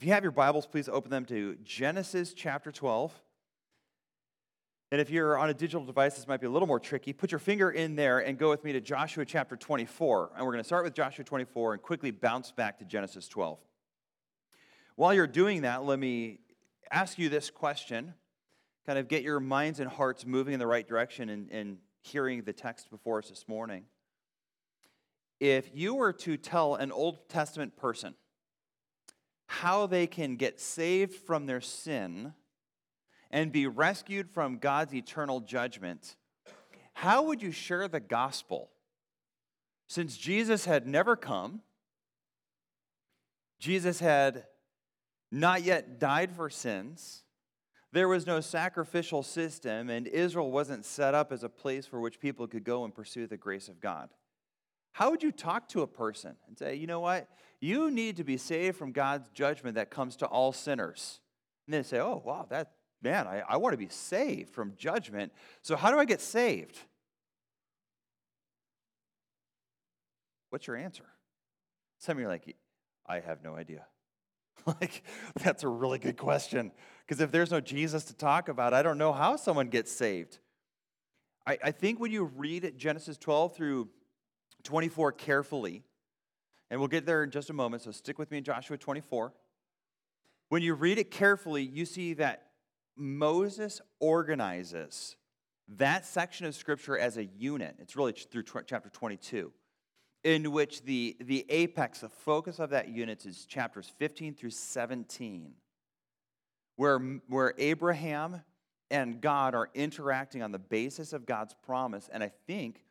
If you have your Bibles, please open them to Genesis chapter 12. And if you're on a digital device, this might be a little more tricky. Put your finger in there and go with me to Joshua chapter 24. And we're going to start with Joshua 24 and quickly bounce back to Genesis 12. While you're doing that, let me ask you this question, kind of get your minds and hearts moving in the right direction and, and hearing the text before us this morning. If you were to tell an Old Testament person how they can get saved from their sin and be rescued from God's eternal judgment, how would you share the gospel? Since Jesus had never come, Jesus had not yet died for sins, there was no sacrificial system, and Israel wasn't set up as a place for which people could go and pursue the grace of God. How would you talk to a person and say, you know what? You need to be saved from God's judgment that comes to all sinners. And they say, oh, wow, that, man, I, I want to be saved from judgment. So, how do I get saved? What's your answer? Some of you are like, I have no idea. like, that's a really good question. Because if there's no Jesus to talk about, I don't know how someone gets saved. I, I think when you read Genesis 12 through 24 carefully, and we'll get there in just a moment, so stick with me in Joshua 24. When you read it carefully, you see that Moses organizes that section of Scripture as a unit. It's really through chapter 22, in which the, the apex, the focus of that unit is chapters 15 through 17, where, where Abraham and God are interacting on the basis of God's promise. And I think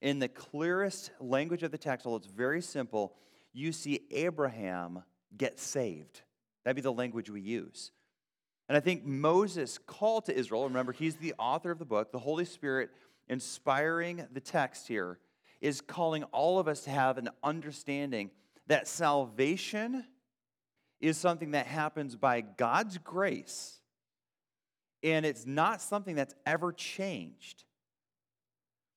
in the clearest language of the text, although it's very simple, you see Abraham get saved. That'd be the language we use. And I think Moses' call to Israel, remember, he's the author of the book, the Holy Spirit inspiring the text here, is calling all of us to have an understanding that salvation is something that happens by God's grace, and it's not something that's ever changed.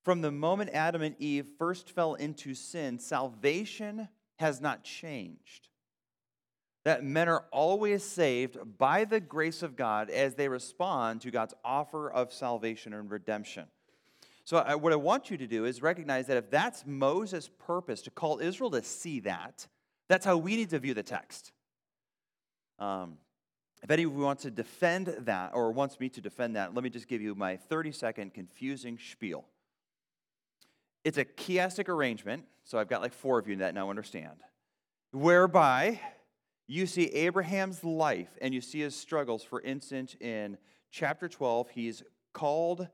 From the moment Adam and Eve first fell into sin, salvation has not changed that men are always saved by the grace of God as they respond to God's offer of salvation and redemption. So, I, what I want you to do is recognize that if that's Moses' purpose to call Israel to see that, that's how we need to view the text. Um, if anyone wants to defend that or wants me to defend that, let me just give you my 30 second confusing spiel. It's a chiastic arrangement, so I've got like four of you that now understand, whereby you see Abraham's life and you see his struggles. For instance, in chapter 12, he's called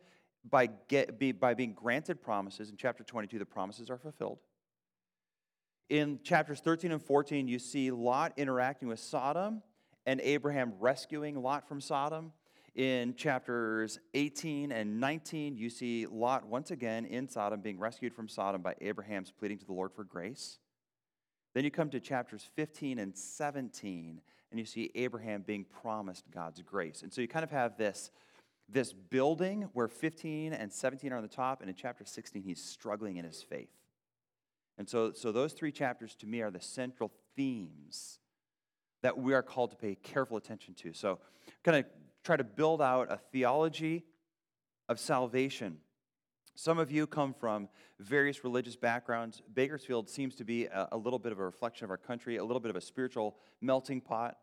by, get, be, by being granted promises. In chapter 22, the promises are fulfilled. In chapters 13 and 14, you see Lot interacting with Sodom and Abraham rescuing Lot from Sodom. In chapters 18 and 19, you see Lot once again in Sodom being rescued from Sodom by Abraham's pleading to the Lord for grace. Then you come to chapters 15 and 17, and you see Abraham being promised God's grace. And so you kind of have this, this building where 15 and 17 are on the top, and in chapter 16, he's struggling in his faith. And so, so those three chapters to me are the central themes that we are called to pay careful attention to. So, kind of try to build out a theology of salvation some of you come from various religious backgrounds. Bakersfield seems to be a, a, little bit of a reflection of our country, a little bit of a spiritual melting pot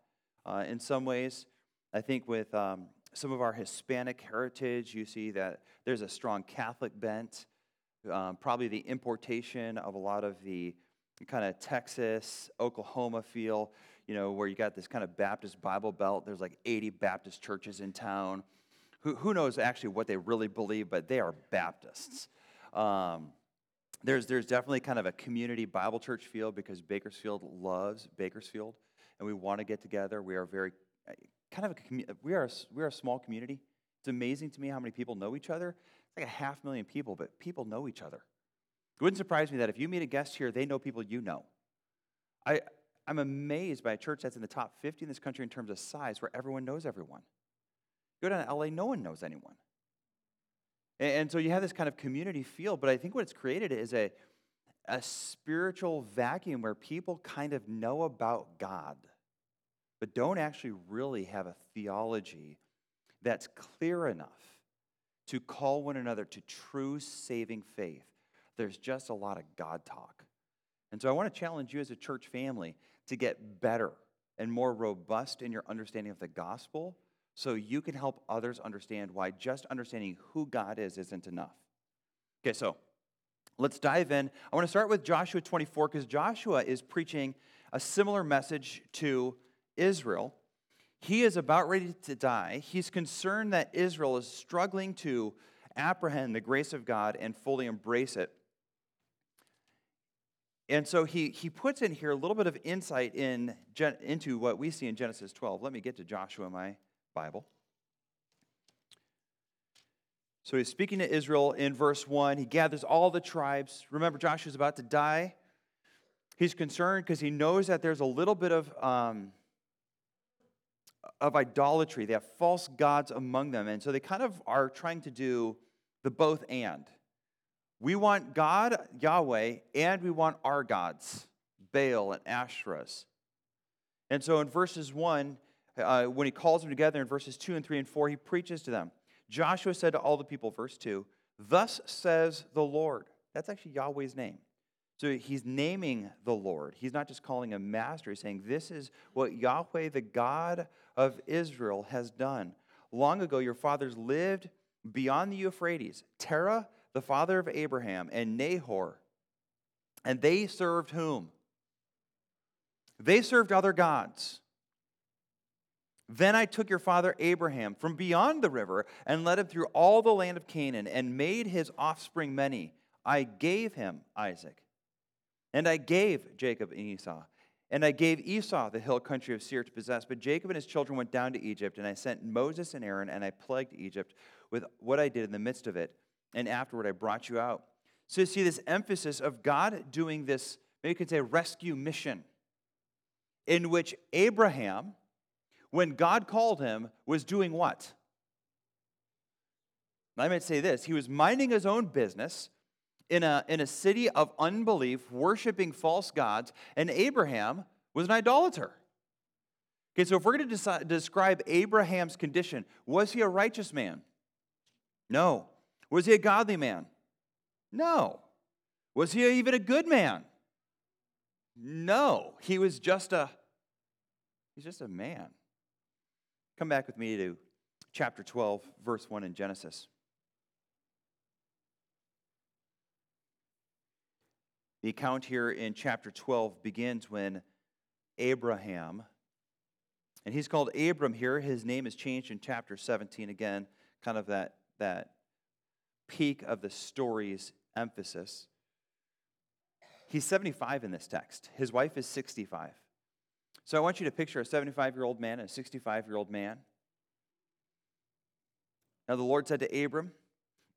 uh, in some ways. I think with um, some of our Hispanic heritage, you see that there's a strong Catholic bent, um, probably the importation of a lot of the kind of Texas, Oklahoma feel, you know, where you got this kind of Baptist Bible belt. There's like 80 Baptist churches in town who, who knows actually what they really believe, but they are Baptists. Um, there's, there's definitely kind of a community Bible church feel because Bakersfield loves Bakersfield, and we want to get together. We are very kind of a we are we are a small community. It's amazing to me how many people know each other. It's like a half million people, but people know each other. It wouldn't surprise me that if you meet a guest here, they know people you know. I, I'm amazed by a church that's in the top 50 in this country in terms of size, where everyone knows everyone. Go down to LA, no one knows anyone. And so you have this kind of community feel, but I think what it's created is a, a spiritual vacuum where people kind of know about God. but don't actually really have a theology that's clear enough to call one another to true saving faith. There's just a lot of God talk. And so I want to challenge you as a church family to get better and more robust in your understanding of the gospel so you can help others understand why just understanding who God is isn't enough. Okay, so let's dive in. I want to start with Joshua 24 because Joshua is preaching a similar message to Israel. He is about ready to die. He's concerned that Israel is struggling to apprehend the grace of God and fully embrace it. And so he, he puts in here a little bit of insight in, into what we see in Genesis 12. Let me get to Joshua, my Bible. So he's speaking to Israel in verse 1. He gathers all the tribes. Remember, Joshua's about to die. He's concerned because he knows that there's a little bit of, um, of idolatry. They have false gods among them. And so they kind of are trying to do the both and. We want God, Yahweh, and we want our gods, Baal and Ashtoreth. And so in verses 1, uh, when he calls them together in verses 2 and 3 and 4, he preaches to them. Joshua said to all the people, verse 2, Thus says the Lord. That's actually Yahweh's name. So he's naming the Lord. He's not just calling him master. He's saying, This is what Yahweh, the God of Israel, has done. Long ago, your fathers lived beyond the Euphrates. Terah, the father of Abraham, and Nahor. And they served whom? They served other gods. Then I took your father Abraham from beyond the river and led him through all the land of Canaan and made his offspring many. I gave him Isaac. And I gave Jacob and Esau. And I gave Esau the hill country of Seir to possess. But Jacob and his children went down to Egypt, and I sent Moses and Aaron, and I plagued Egypt with what I did in the midst of it. And afterward, I brought you out. So you see this emphasis of God doing this, maybe you could say, rescue mission, in which Abraham when God called him, was doing what? I might say this He was minding his own business in a, in a city of unbelief, worshiping false gods, and Abraham was an idolater. Okay, so if we're going to describe Abraham's condition, was he a righteous man? No. Was he a godly man? No. Was he even a good man? No. He was just a he's just a man. Come back with me to chapter 12, verse 1 in Genesis. The account here in chapter 12 begins when Abraham, and he's called Abram here. His name is changed in chapter 17 again, kind of that, that peak of the story's emphasis. He's 75 in this text. His wife is 65. So I want you to picture a 75 year old man and a 65 year old man. Now the Lord said to Abram,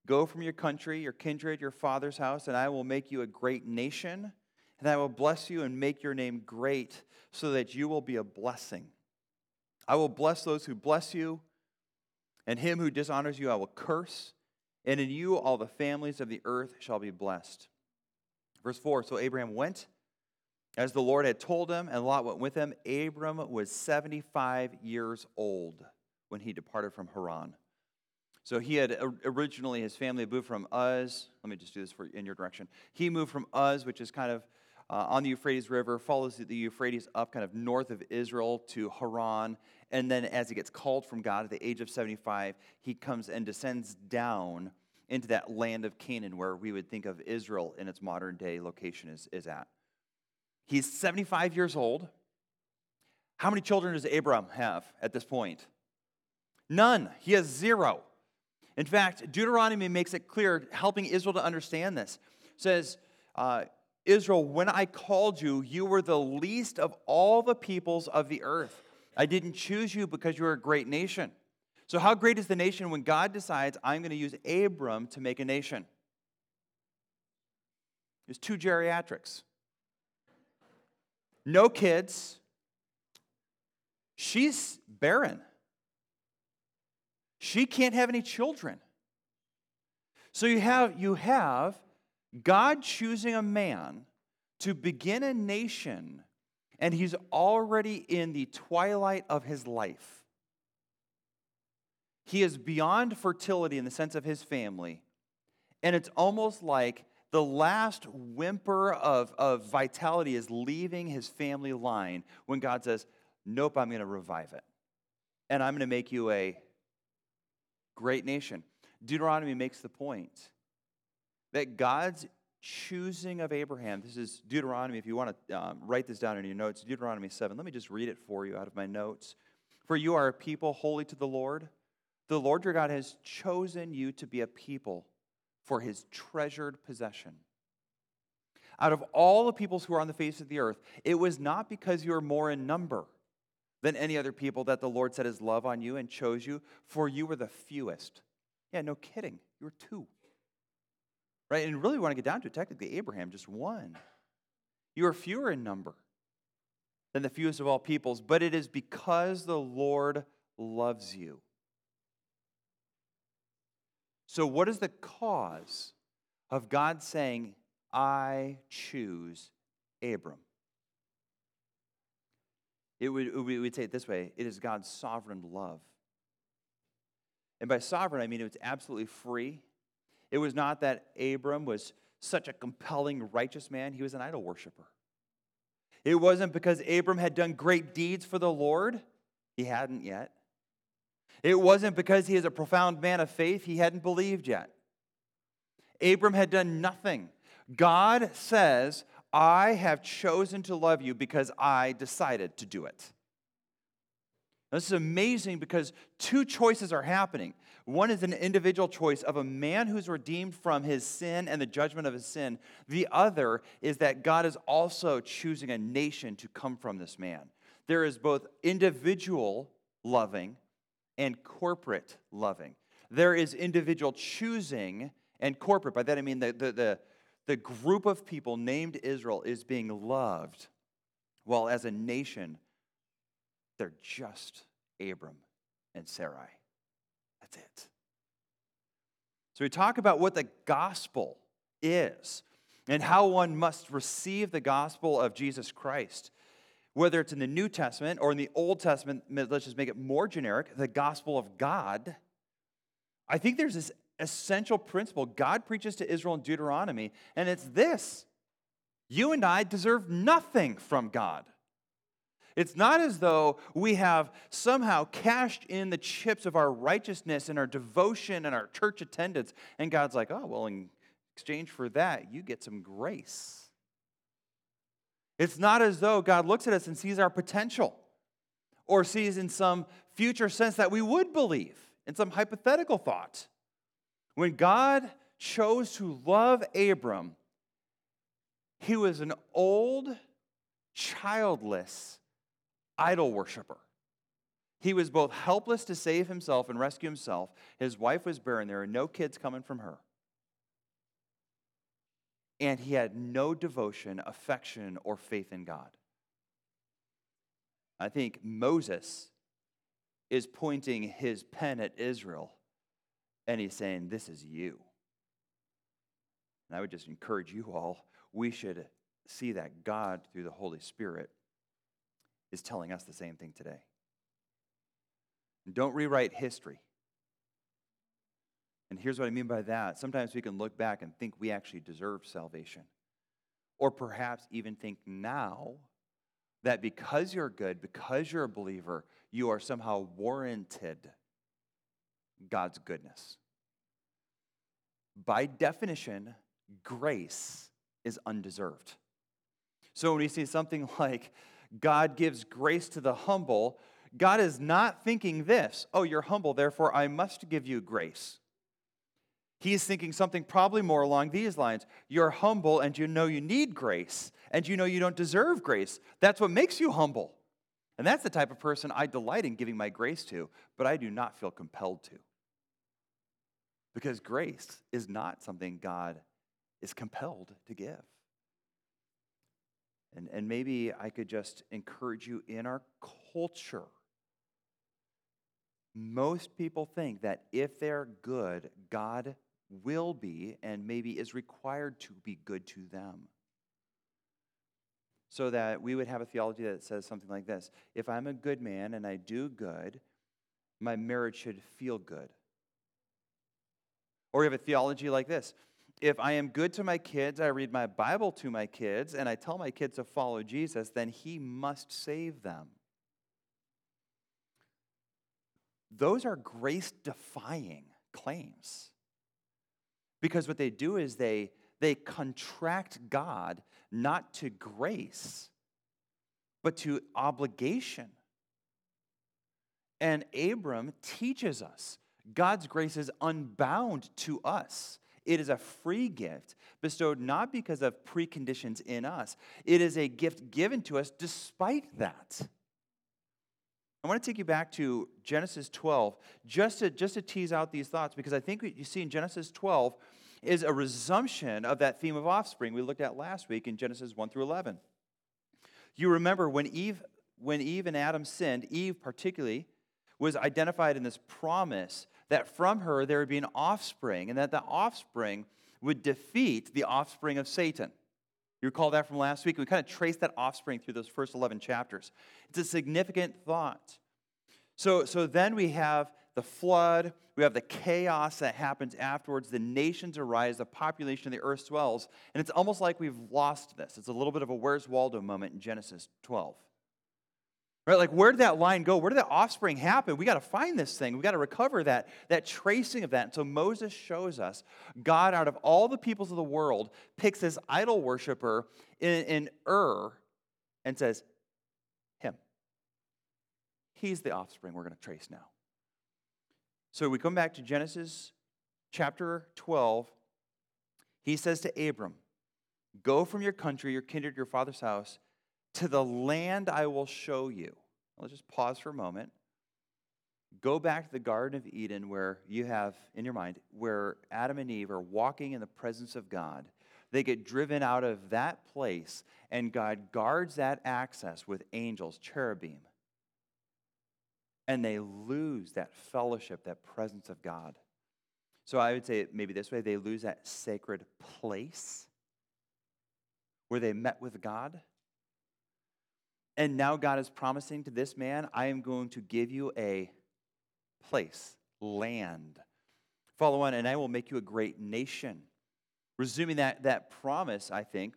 Go from your country, your kindred, your father's house, and I will make you a great nation, and I will bless you and make your name great, so that you will be a blessing. I will bless those who bless you, and him who dishonors you I will curse, and in you all the families of the earth shall be blessed. Verse 4 So Abraham went as the Lord had told him, and Lot went with him, Abram was 75 years old when he departed from Haran. So he had originally, his family moved from Ur. Let me just do this for in your direction. He moved from Ur, which is kind of uh, on the Euphrates River, follows the Euphrates up kind of north of Israel to Haran. And then as he gets called from God at the age of 75, he comes and descends down into that land of Canaan where we would think of Israel in its modern day location is, is at. He's 75 years old. How many children does Abram have at this point? None. He has zero. In fact, Deuteronomy makes it clear, helping Israel to understand this. Says, uh, Israel, when I called you, you were the least of all the peoples of the earth. I didn't choose you because you were a great nation. So, how great is the nation when God decides, I'm going to use Abram to make a nation? There's two geriatrics no kids. She's barren. She can't have any children. So you have, you have God choosing a man to begin a nation and he's already in the twilight of his life. He is beyond fertility in the sense of his family, and it's almost like the last whimper of, of vitality is leaving his family line when God says, Nope, I'm going to revive it. And I'm going to make you a great nation. Deuteronomy makes the point that God's choosing of Abraham, this is Deuteronomy, if you want to um, write this down in your notes, Deuteronomy 7. Let me just read it for you out of my notes. For you are a people holy to the Lord. The Lord your God has chosen you to be a people for his treasured possession. Out of all the peoples who are on the face of the earth, it was not because you are more in number than any other people that the Lord set his love on you and chose you, for you were the fewest. Yeah, no kidding. You were two. Right? And really, want to get down to it, technically, Abraham, just one. You are fewer in number than the fewest of all peoples, but it is because the Lord loves you. So, what is the cause of God saying, I choose Abram? It would, we would say it this way it is God's sovereign love. And by sovereign, I mean it's absolutely free. It was not that Abram was such a compelling, righteous man, he was an idol worshiper. It wasn't because Abram had done great deeds for the Lord, he hadn't yet. It wasn't because he is a profound man of faith, he hadn't believed yet. Abram had done nothing. God says, I have chosen to love you because I decided to do it. This is amazing because two choices are happening. One is an individual choice of a man who's redeemed from his sin and the judgment of his sin. The other is that God is also choosing a nation to come from this man. There is both individual loving and corporate loving. There is individual choosing and corporate. By that I mean the, the, the, the group of people named Israel is being loved, while as a nation, they're just Abram and Sarai. That's it. So we talk about what the gospel is and how one must receive the gospel of Jesus Christ. Whether it's in the New Testament or in the Old Testament, let's just make it more generic, the gospel of God. I think there's this essential principle God preaches to Israel in Deuteronomy, and it's this you and I deserve nothing from God. It's not as though we have somehow cashed in the chips of our righteousness and our devotion and our church attendance. And God's like, oh, well, in exchange for that, you get some grace. It's not as though God looks at us and sees our potential or sees in some future sense that we would believe, in some hypothetical thought. When God chose to love Abram, he was an old, childless idol worshiper. He was both helpless to save himself and rescue himself. His wife was barren. There were no kids coming from her. And he had no devotion, affection, or faith in God. I think Moses is pointing his pen at Israel and he's saying, This is you. And I would just encourage you all, we should see that God, through the Holy Spirit, is telling us the same thing today. Don't rewrite history. And here's what I mean by that. Sometimes we can look back and think we actually deserve salvation. Or perhaps even think now that because you're good, because you're a believer, you are somehow warranted God's goodness. By definition, grace is undeserved. So when we see something like God gives grace to the humble, God is not thinking this, oh, you're humble, therefore I must give you grace. He's thinking something probably more along these lines. You're humble and you know you need grace and you know you don't deserve grace. That's what makes you humble. And that's the type of person I delight in giving my grace to, but I do not feel compelled to. Because grace is not something God is compelled to give. And, and maybe I could just encourage you in our culture. Most people think that if they're good, God will be and maybe is required to be good to them. so that we would have a theology that says something like this If I'm a good man and I do good, my marriage should feel good. Or we have a theology like this If I am good to my kids, I read my Bible to my kids, and I tell my kids to follow Jesus, then he must save them. Those are grace defying claims. Because what they do is they, they contract God not to grace, but to obligation. And Abram teaches us God's grace is unbound to us. It is a free gift bestowed not because of preconditions in us, it is a gift given to us despite that. I want to take you back to Genesis 12 just to, just to tease out these thoughts because I think what you see in Genesis 12 is a resumption of that theme of offspring we looked at last week in Genesis 1 through 11. You remember when Eve, when Eve and Adam sinned, Eve particularly was identified in this promise that from her there would be an offspring and that the offspring would defeat the offspring of Satan. You recall that from last week? We kind of traced that offspring through those first 11 chapters. It's a significant thought. So, so then we have the flood, we have the chaos that happens afterwards. The nations arise, the population of the earth swells, and it's almost like we've lost this. It's a little bit of a Where's Waldo moment in Genesis 12. Right? Like, where did that line go? Where did that offspring happen? We got to find this thing. We got to recover that, that tracing of that. And so Moses shows us God, out of all the peoples of the world, picks this idol worshiper in, in Ur and says, Him. He's the offspring we're going to trace now. So we come back to Genesis chapter 12. He says to Abram, Go from your country, your kindred, your father's house, to the land I will show you. Let's just pause for a moment. Go back to the Garden of Eden where you have, in your mind, where Adam and Eve are walking in the presence of God. They get driven out of that place, and God guards that access with angels, cherubim and they lose that fellowship, that presence of God. So I would say maybe this way they lose that sacred place where they met with God. And now God is promising to this man, I am going to give you a place, land. Follow on, and I will make you a great nation. Resuming that, that promise, I think,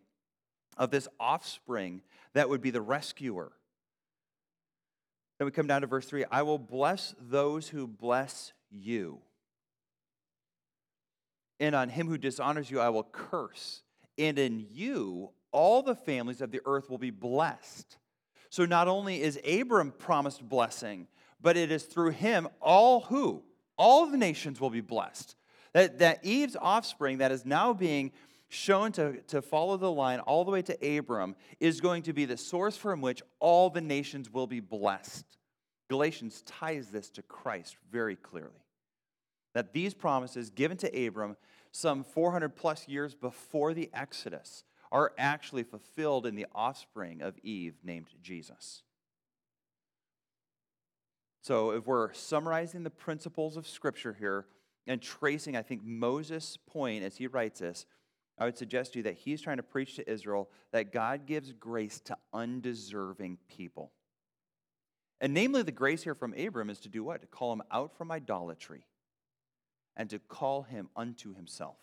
of this offspring that would be the rescuer then we come down to verse 3 I will bless those who bless you. And on him who dishonors you, I will curse. And in you, all the families of the earth will be blessed. So not only is Abram promised blessing, but it is through him all who? All the nations will be blessed. That, that Eve's offspring that is now being shown to, to follow the line all the way to Abram is going to be the source from which all the nations will be blessed. Galatians ties this to Christ very clearly. That these promises given to Abram some 400 plus years before the Exodus are actually fulfilled in the offspring of Eve named Jesus. So, if we're summarizing the principles of Scripture here and tracing, I think, Moses' point as he writes this, I would suggest to you that he's trying to preach to Israel that God gives grace to undeserving people. And namely, the grace here from Abram is to do what? To call him out from idolatry and to call him unto himself.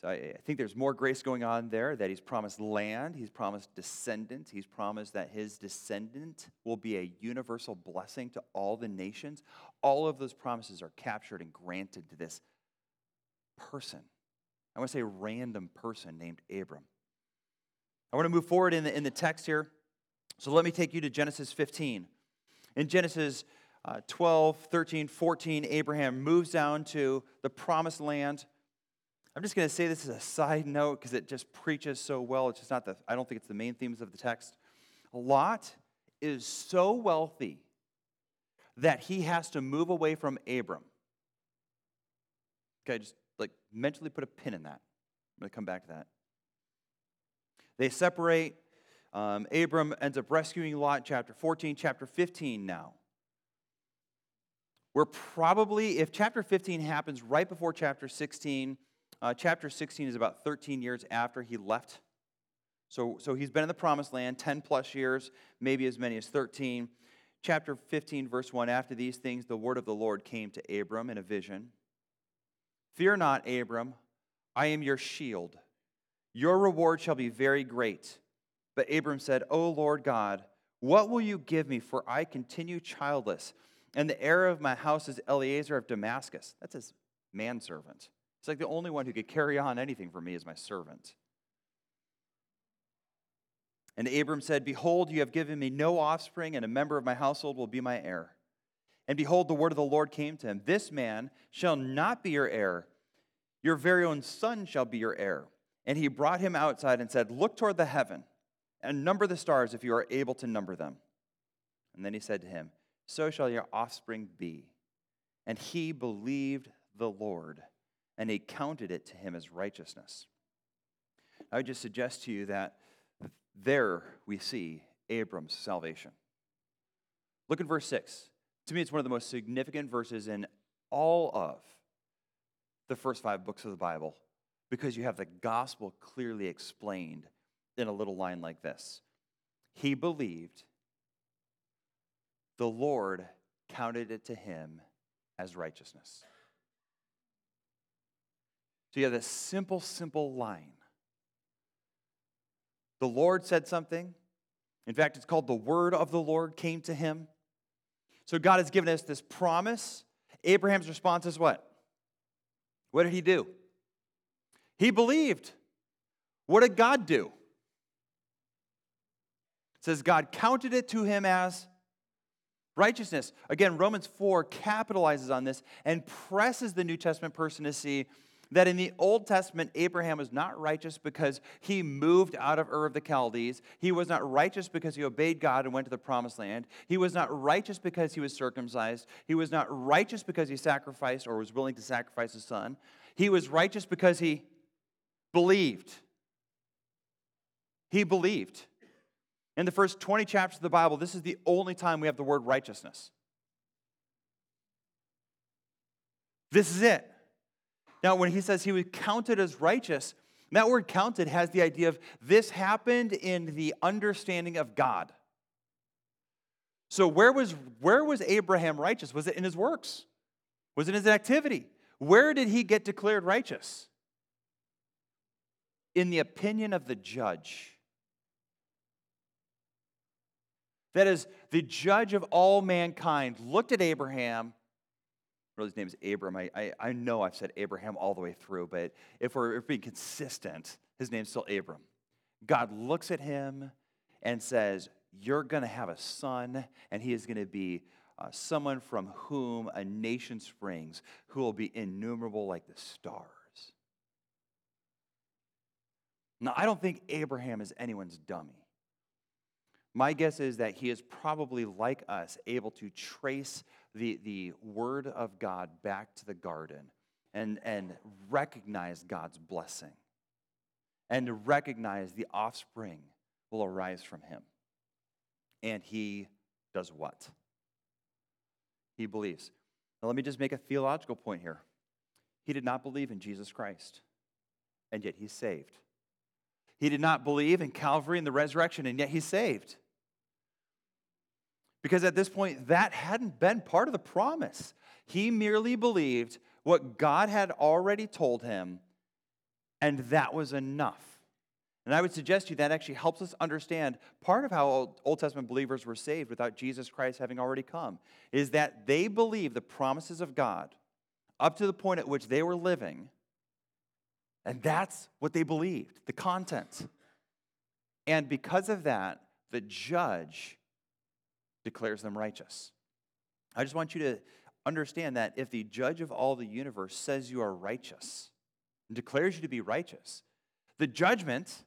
So I, think there's more grace going on there that he's promised land, he's promised descendant, he's promised that his descendant will be a universal blessing to all the nations. All of those promises are captured and granted to this person. I want to say random person named Abram. I want to move forward in the, in the text here. So let me take you to Genesis 15. In Genesis uh, 12, 13, 14, Abraham moves down to the promised land. I'm just going to say this as a side note because it just preaches so well. It's just not the, I don't think it's the main themes of the text. Lot is so wealthy that he has to move away from Abram. Okay, just like mentally put a pin in that. I'm going to come back to that. They separate. Um, Abram ends up rescuing Lot, chapter 14, chapter 15 now. We're probably, if chapter 15 happens right before chapter 16, uh, chapter 16 is about 13 years after he left So, so he's been in the promised land 10 plus years, maybe as many as 13. Chapter 15, verse 1 After these things, the word of the Lord came to Abram in a vision Fear not, Abram, I am your shield. Your reward shall be very great. But Abram said, O Lord God, what will you give me? For I continue childless, and the heir of my house is Eliezer of Damascus. That's his manservant. It's like the only one who could carry on anything for me is my servant. And Abram said, Behold, you have given me no offspring, and a member of my household will be my heir. And behold, the word of the Lord came to him This man shall not be your heir, your very own son shall be your heir. And he brought him outside and said, Look toward the heaven and number the stars if you are able to number them. And then he said to him, So shall your offspring be. And he believed the Lord, and he counted it to him as righteousness. I would just suggest to you that there we see Abram's salvation. Look at verse 6. To me, it's one of the most significant verses in all of the first five books of the Bible because you have the gospel clearly explained in a little line like this He believed, the Lord counted it to him as righteousness. So you have this simple, simple line the Lord said something. In fact, it's called the word of the Lord came to him. So God has given us this promise. Abraham's response is what? What did he do? He believed. What did God do? It says God counted it to him as righteousness. Again, Romans 4 capitalizes on this and presses the New Testament person to see that in the Old Testament, Abraham was not righteous because he moved out of Ur of the Chaldees. He was not righteous because he obeyed God and went to the promised land. He was not righteous because he was circumcised. He was not righteous because he sacrificed or was willing to sacrifice his son. He was righteous because he believed. He believed. In the first 20 chapters of the Bible, this is the only time we have the word righteousness. This is it. Now, when he says he was counted as righteous, that word counted has the idea of this happened in the understanding of God. So, where was, where was Abraham righteous? Was it in his works? Was it in his activity? Where did he get declared righteous? In the opinion of the judge. That is, the judge of all mankind looked at Abraham his name is Abram. I, I, I, know I've said Abraham all the way through, but if we're, if being consistent, his name's still Abram. God looks at him and says, You're going to have a son, and he is going to be uh, someone from whom a nation springs, who will be innumerable like the stars. Now, I don't think Abraham is anyone's dummy. My guess is that he is probably like us, able to trace the, the word of God back to the garden and, and recognize God's blessing and to recognize the offspring will arise from him. And he does what? He believes. Now, let me just make a theological point here. He did not believe in Jesus Christ, and yet he's saved. He did not believe in Calvary and the resurrection, and yet he's saved. Because at this point, that hadn't been part of the promise. He merely believed what God had already told him, and that was enough. And I would suggest to you that actually helps us understand part of how Old Testament believers were saved without Jesus Christ having already come, is that they believed the promises of God up to the point at which they were living, and that's what they believed, the content. And because of that, the judge declares them righteous. I just want you to understand that if the judge of all the universe says you are righteous and declares you to be righteous, the judgment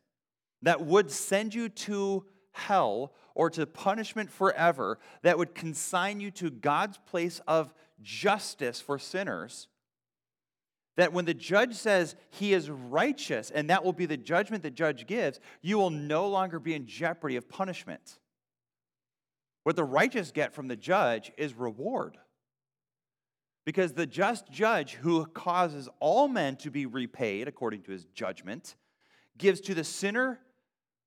that would send you to hell or to punishment forever, that would consign you to God's place of justice for sinners, that when the judge says he is righteous and that will be the judgment the judge gives, you will no longer be in jeopardy of punishment. What the righteous get from the judge is reward. Because the just judge who causes all men to be repaid according to his judgment gives to the sinner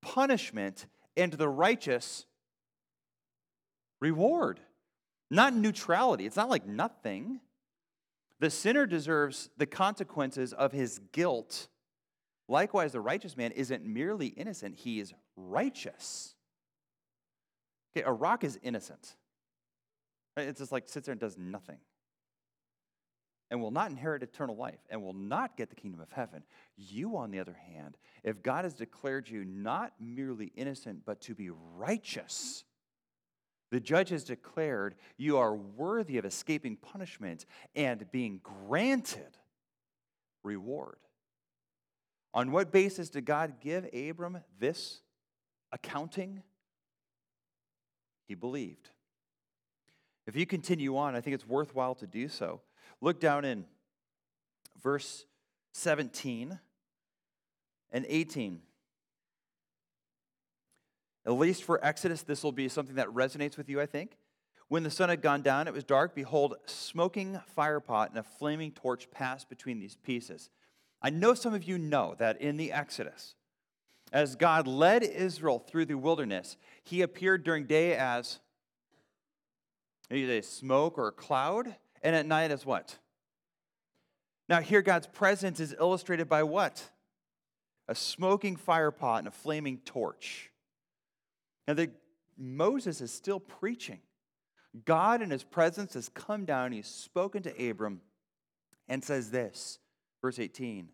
punishment and to the righteous reward. Not neutrality. It's not like nothing. The sinner deserves the consequences of his guilt. Likewise, the righteous man isn't merely innocent, he is righteous. Okay, a rock is innocent. It just like sits there and does nothing. And will not inherit eternal life and will not get the kingdom of heaven. You, on the other hand, if God has declared you not merely innocent, but to be righteous, the judge has declared you are worthy of escaping punishment and being granted reward. On what basis did God give Abram this accounting? He believed. If you continue on, I think it's worthwhile to do so. Look down in verse 17 and 18. At least for Exodus, this will be something that resonates with you, I think. When the sun had gone down, it was dark. Behold, smoking firepot and a flaming torch passed between these pieces. I know some of you know that in the Exodus, as God led Israel through the wilderness, he appeared during day as either a smoke or a cloud, and at night as what? Now, here God's presence is illustrated by what? A smoking firepot and a flaming torch. And the, Moses is still preaching. God in his presence has come down, he's spoken to Abram, and says this, verse 18.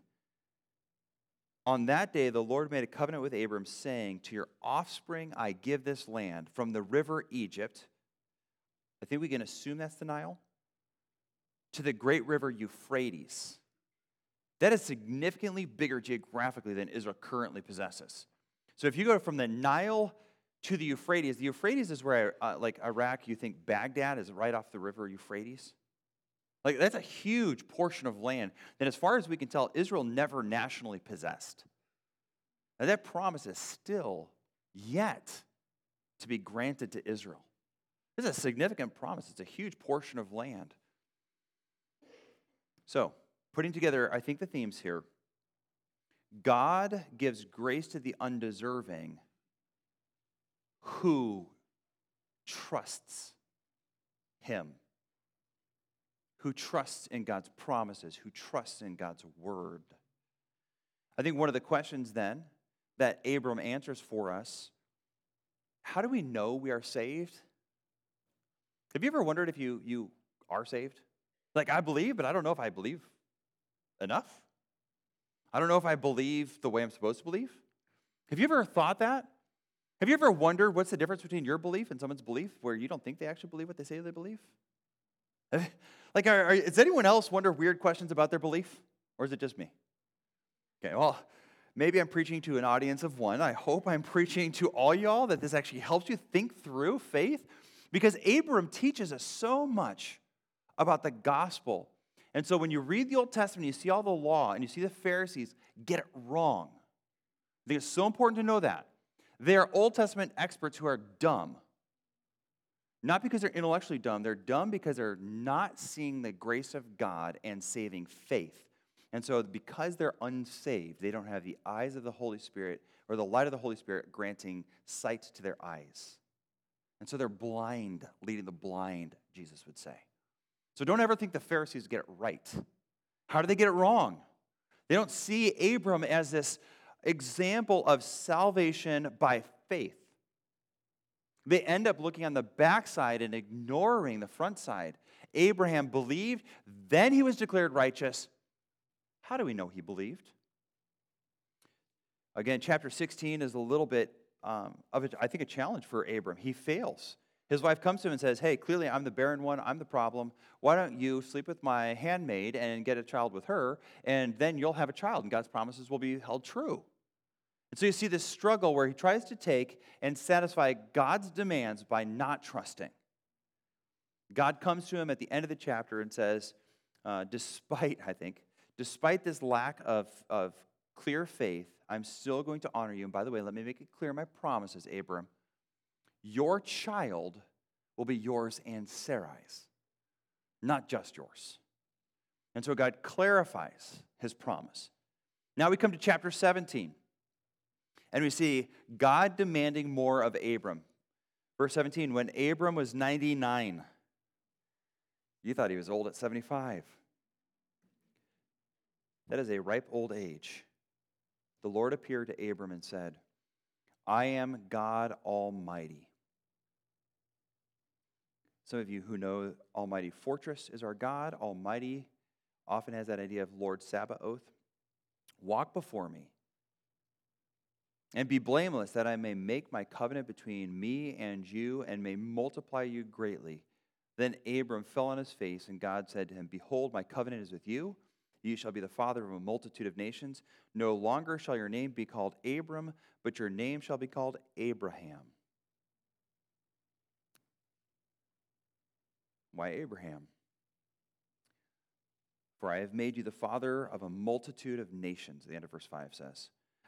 On that day, the Lord made a covenant with Abram, saying, To your offspring I give this land, from the river Egypt. I think we can assume that's the Nile, to the great river Euphrates. That is significantly bigger geographically than Israel currently possesses. So if you go from the Nile to the Euphrates. The Euphrates is where, uh, like Iraq, you think Baghdad is right off the river Euphrates. Like, that's a huge portion of land that, as far as we can tell, Israel never nationally possessed. And that promise is still yet to be granted to Israel. This is a significant promise, it's a huge portion of land. So, putting together, I think, the themes here God gives grace to the undeserving who trusts Him, who trusts in God's promises, who trusts in God's word. I think one of the questions then that Abram answers for us how do we know we are saved? Have you ever wondered if you, you are saved? Like, I believe, but I don't know if I believe enough. I don't know if I believe the way I'm supposed to believe. Have you ever thought that? Have you ever wondered what's the difference between your belief and someone's belief where you don't think they actually believe what they say they believe? Like, are, are, does anyone else wonder weird questions about their belief? Or is it just me? Okay, well, maybe I'm preaching to an audience of one. I hope I'm preaching to all y'all that this actually helps you think through faith because Abram teaches us so much about the gospel. And so when you read the Old Testament, you see all the law and you see the Pharisees get it wrong. I think it's so important to know that. They are Old Testament experts who are dumb. Not because they're intellectually dumb, they're dumb because they're not seeing the grace of God and saving faith. And so, because they're unsaved, they don't have the eyes of the Holy Spirit or the light of the Holy Spirit granting sight to their eyes. And so they're blind, leading the blind, Jesus would say. So don't ever think the Pharisees get it right. How do they get it wrong? They don't see Abram as this example of salvation by faith. They end up looking on the backside and ignoring the front side. Abraham believed, then he was declared righteous. How do we know he believed? Again, chapter 16 is a little bit um, of, a, I think, a challenge for Abram. He fails. His wife comes to him and says, Hey, clearly I'm the barren one, I'm the problem. Why don't you sleep with my handmaid and get a child with her, and then you'll have a child, and God's promises will be held true. And so you see this struggle where he tries to take and satisfy God's demands by not trusting. God comes to him at the end of the chapter and says, uh, despite, I think, despite this lack of, of clear faith, I'm still going to honor you. And by the way, let me make it clear my promises, Abram. Your child will be yours and Sarai's, not just yours. And so God clarifies his promise. Now we come to chapter 17. And we see God demanding more of Abram. Verse 17, when Abram was 99, you thought he was old at 75. That is a ripe old age. The Lord appeared to Abram and said, I am God Almighty. Some of you who know Almighty Fortress is our God. Almighty often has that idea of Lord Sabbath Sabaoth. Walk before me and be blameless, that I may make my covenant between me and you and may multiply you greatly. Then Abram fell on his face, and God said to him, Behold, my covenant is with you. You shall be the father of a multitude of nations. No longer shall your name be called Abram, but your name shall be called Abraham. Why Abraham? For I have made you the father of a multitude of nations, the end of verse 5 says.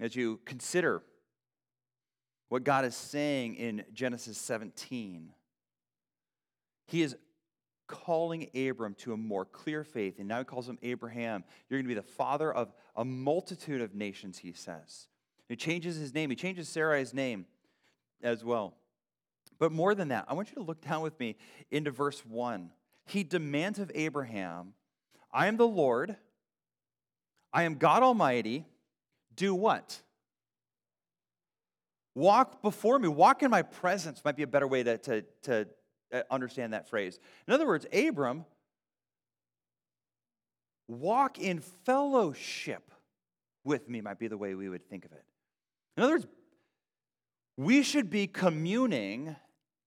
As you consider what God is saying in Genesis 17, he is calling Abram to a more clear faith, and now he calls him Abraham. You're going to be the father of a multitude of nations, he says. He changes his name, he changes Sarai's name as well. But more than that, I want you to look down with me into verse 1. He demands of Abraham, I am the Lord, I am God Almighty. Do what? Walk before me, walk in my presence might be a better way to, to, to uh, understand that phrase. In other words, Abram, walk in fellowship with me, might be the way we would think of it. In other words, we should be communing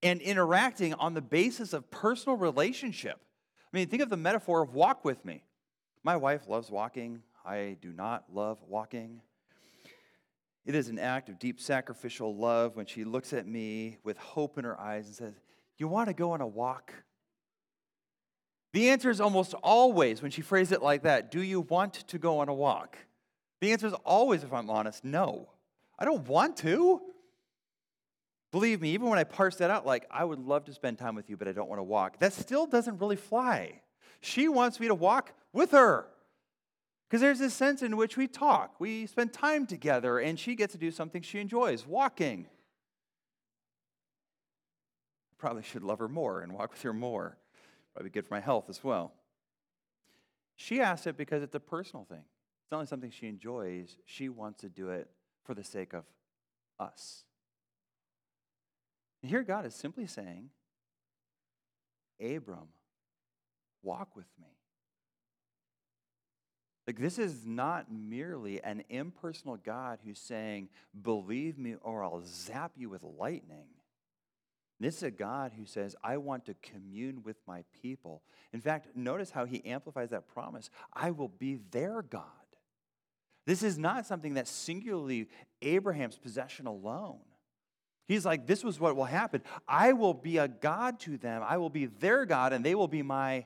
and interacting on the basis of personal relationship. I mean, think of the metaphor of walk with me. My wife loves walking. I do not love walking. It is an act of deep sacrificial love when she looks at me with hope in her eyes and says, you want to go on a walk? The answer is almost always, when she phrases it like that, Do you want to go on a walk? The answer is always, if I'm honest, no. I don't want to. Believe me, even when I parse that out, like, I would love to spend time with you, but I don't want to walk, that still doesn't really fly. She wants me to walk with her. Because there's this sense in which we talk, we spend time together, and she gets to do something she enjoys walking probably should love her more and walk with her more. Probably good for my health as well. She asked it because it's a personal thing. It's not only something she enjoys, she wants to do it for the sake of us. And here God is simply saying, Abram, walk with me. Like, this is not merely an impersonal God who's saying, Believe me, or I'll zap you with lightning. This is a God who says, I want to commune with my people. In fact, notice how he amplifies that promise I will be their God. This is not something that's singularly Abraham's possession alone. He's like, this was what will happen. I will be a God to them, I will be their God, and they will be my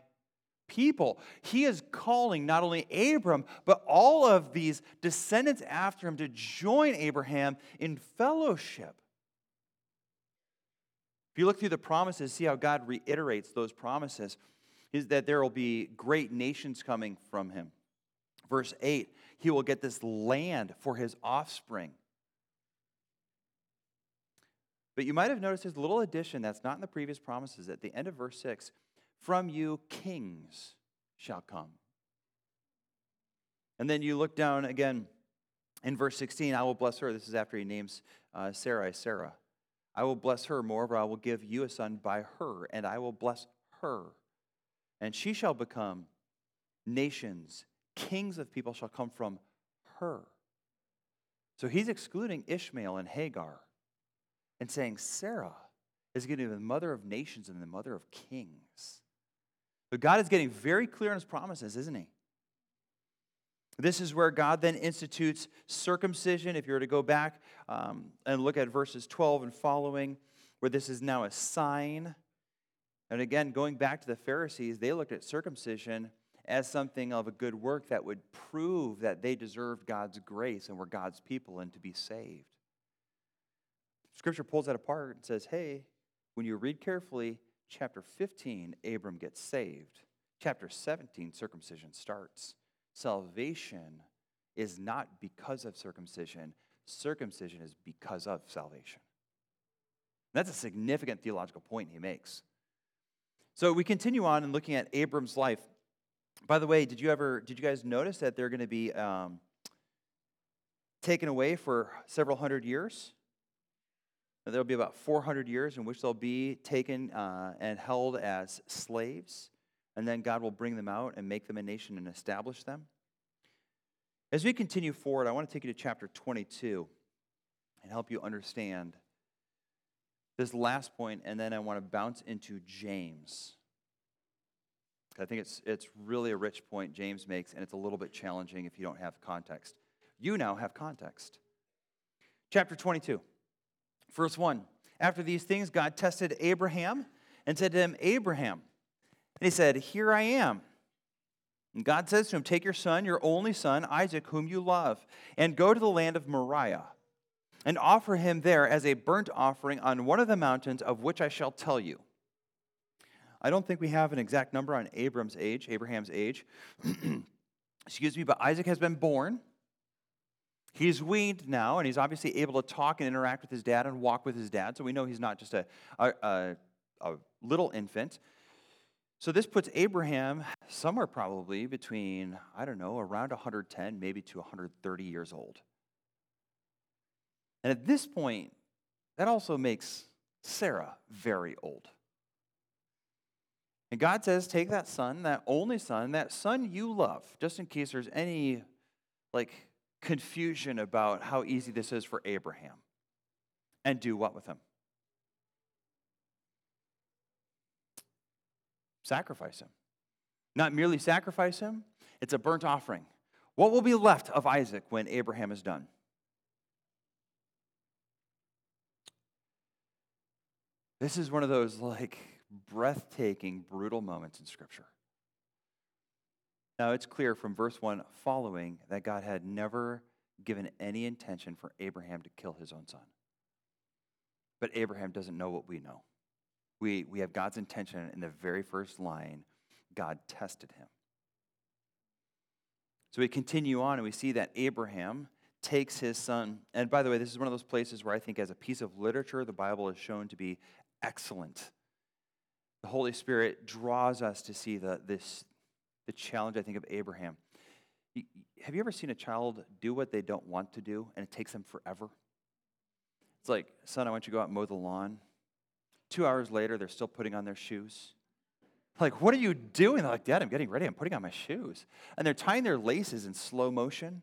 people. He is calling not only Abram, but all of these descendants after him to join Abraham in fellowship. If you look through the promises, see how God reiterates those promises is that there will be great nations coming from him. Verse 8, he will get this land for his offspring. But you might have noticed a little addition that's not in the previous promises. At the end of verse 6, from you kings shall come. And then you look down again in verse 16, I will bless her. This is after he names uh, Sarai Sarah. I will bless her more, but I will give you a son by her, and I will bless her. And she shall become nations, kings of people shall come from her. So he's excluding Ishmael and Hagar and saying Sarah is going to be the mother of nations and the mother of kings. But God is getting very clear in his promises, isn't he? This is where God then institutes circumcision. If you were to go back um, and look at verses 12 and following, where this is now a sign. And again, going back to the Pharisees, they looked at circumcision as something of a good work that would prove that they deserved God's grace and were God's people and to be saved. Scripture pulls that apart and says, hey, when you read carefully, chapter 15, Abram gets saved. Chapter 17, circumcision starts. Salvation is not because of circumcision, circumcision is because of salvation. That's a significant theological point he makes. So we continue on in looking at Abram's life. By the way, did you ever did you guys notice that they're going to be um, taken away for several hundred years? There'll be about 400 years in which they'll be taken uh, and held as slaves, and then God will bring them out and make them a nation and establish them. As we continue forward, I want to take you to chapter 22 and help you understand this last point, and then I want to bounce into James. I think it's, it's really a rich point James makes, and it's a little bit challenging if you don't have context. You now have context. Chapter 22, verse 1. After these things, God tested Abraham and said to him, Abraham. And he said, Here I am. And God says to him, Take your son, your only son, Isaac, whom you love, and go to the land of Moriah, and offer him there as a burnt offering on one of the mountains of which I shall tell you. I don't think we have an exact number on Abram's age, Abraham's age. Excuse me, but Isaac has been born. He's weaned now, and he's obviously able to talk and interact with his dad and walk with his dad. So we know he's not just a, a, a, a little infant. So this puts Abraham somewhere probably between, I don't know, around 110, maybe to 130 years old. And at this point, that also makes Sarah very old. And God says, Take that son, that only son, that son you love, just in case there's any like confusion about how easy this is for Abraham, and do what with him? Sacrifice him. Not merely sacrifice him, it's a burnt offering. What will be left of Isaac when Abraham is done? This is one of those like breathtaking, brutal moments in Scripture. Now, it's clear from verse 1 following that God had never given any intention for Abraham to kill his own son. But Abraham doesn't know what we know. We, we have God's intention in the very first line God tested him. So we continue on and we see that Abraham takes his son. And by the way, this is one of those places where I think, as a piece of literature, the Bible is shown to be excellent. The Holy Spirit draws us to see the, this, the challenge, I think, of Abraham. Have you ever seen a child do what they don't want to do and it takes them forever? It's like, son, I want you to go out and mow the lawn. Two hours later, they're still putting on their shoes. Like, what are you doing? They're like, Dad, I'm getting ready. I'm putting on my shoes. And they're tying their laces in slow motion.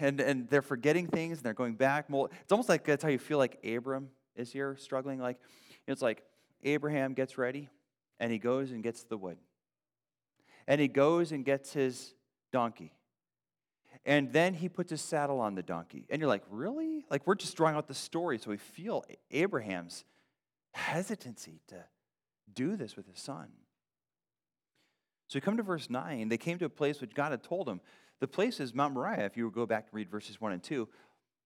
And, and they're forgetting things and they're going back. It's almost like that's how you feel like Abram is here struggling. Like, it's like Abraham gets ready and he goes and gets the wood. And he goes and gets his donkey. And then he puts his saddle on the donkey. And you're like, really? Like, we're just drawing out the story so we feel Abraham's hesitancy to do this with his son. So we come to verse 9. They came to a place which God had told them. The place is Mount Moriah. If you go back and read verses 1 and 2,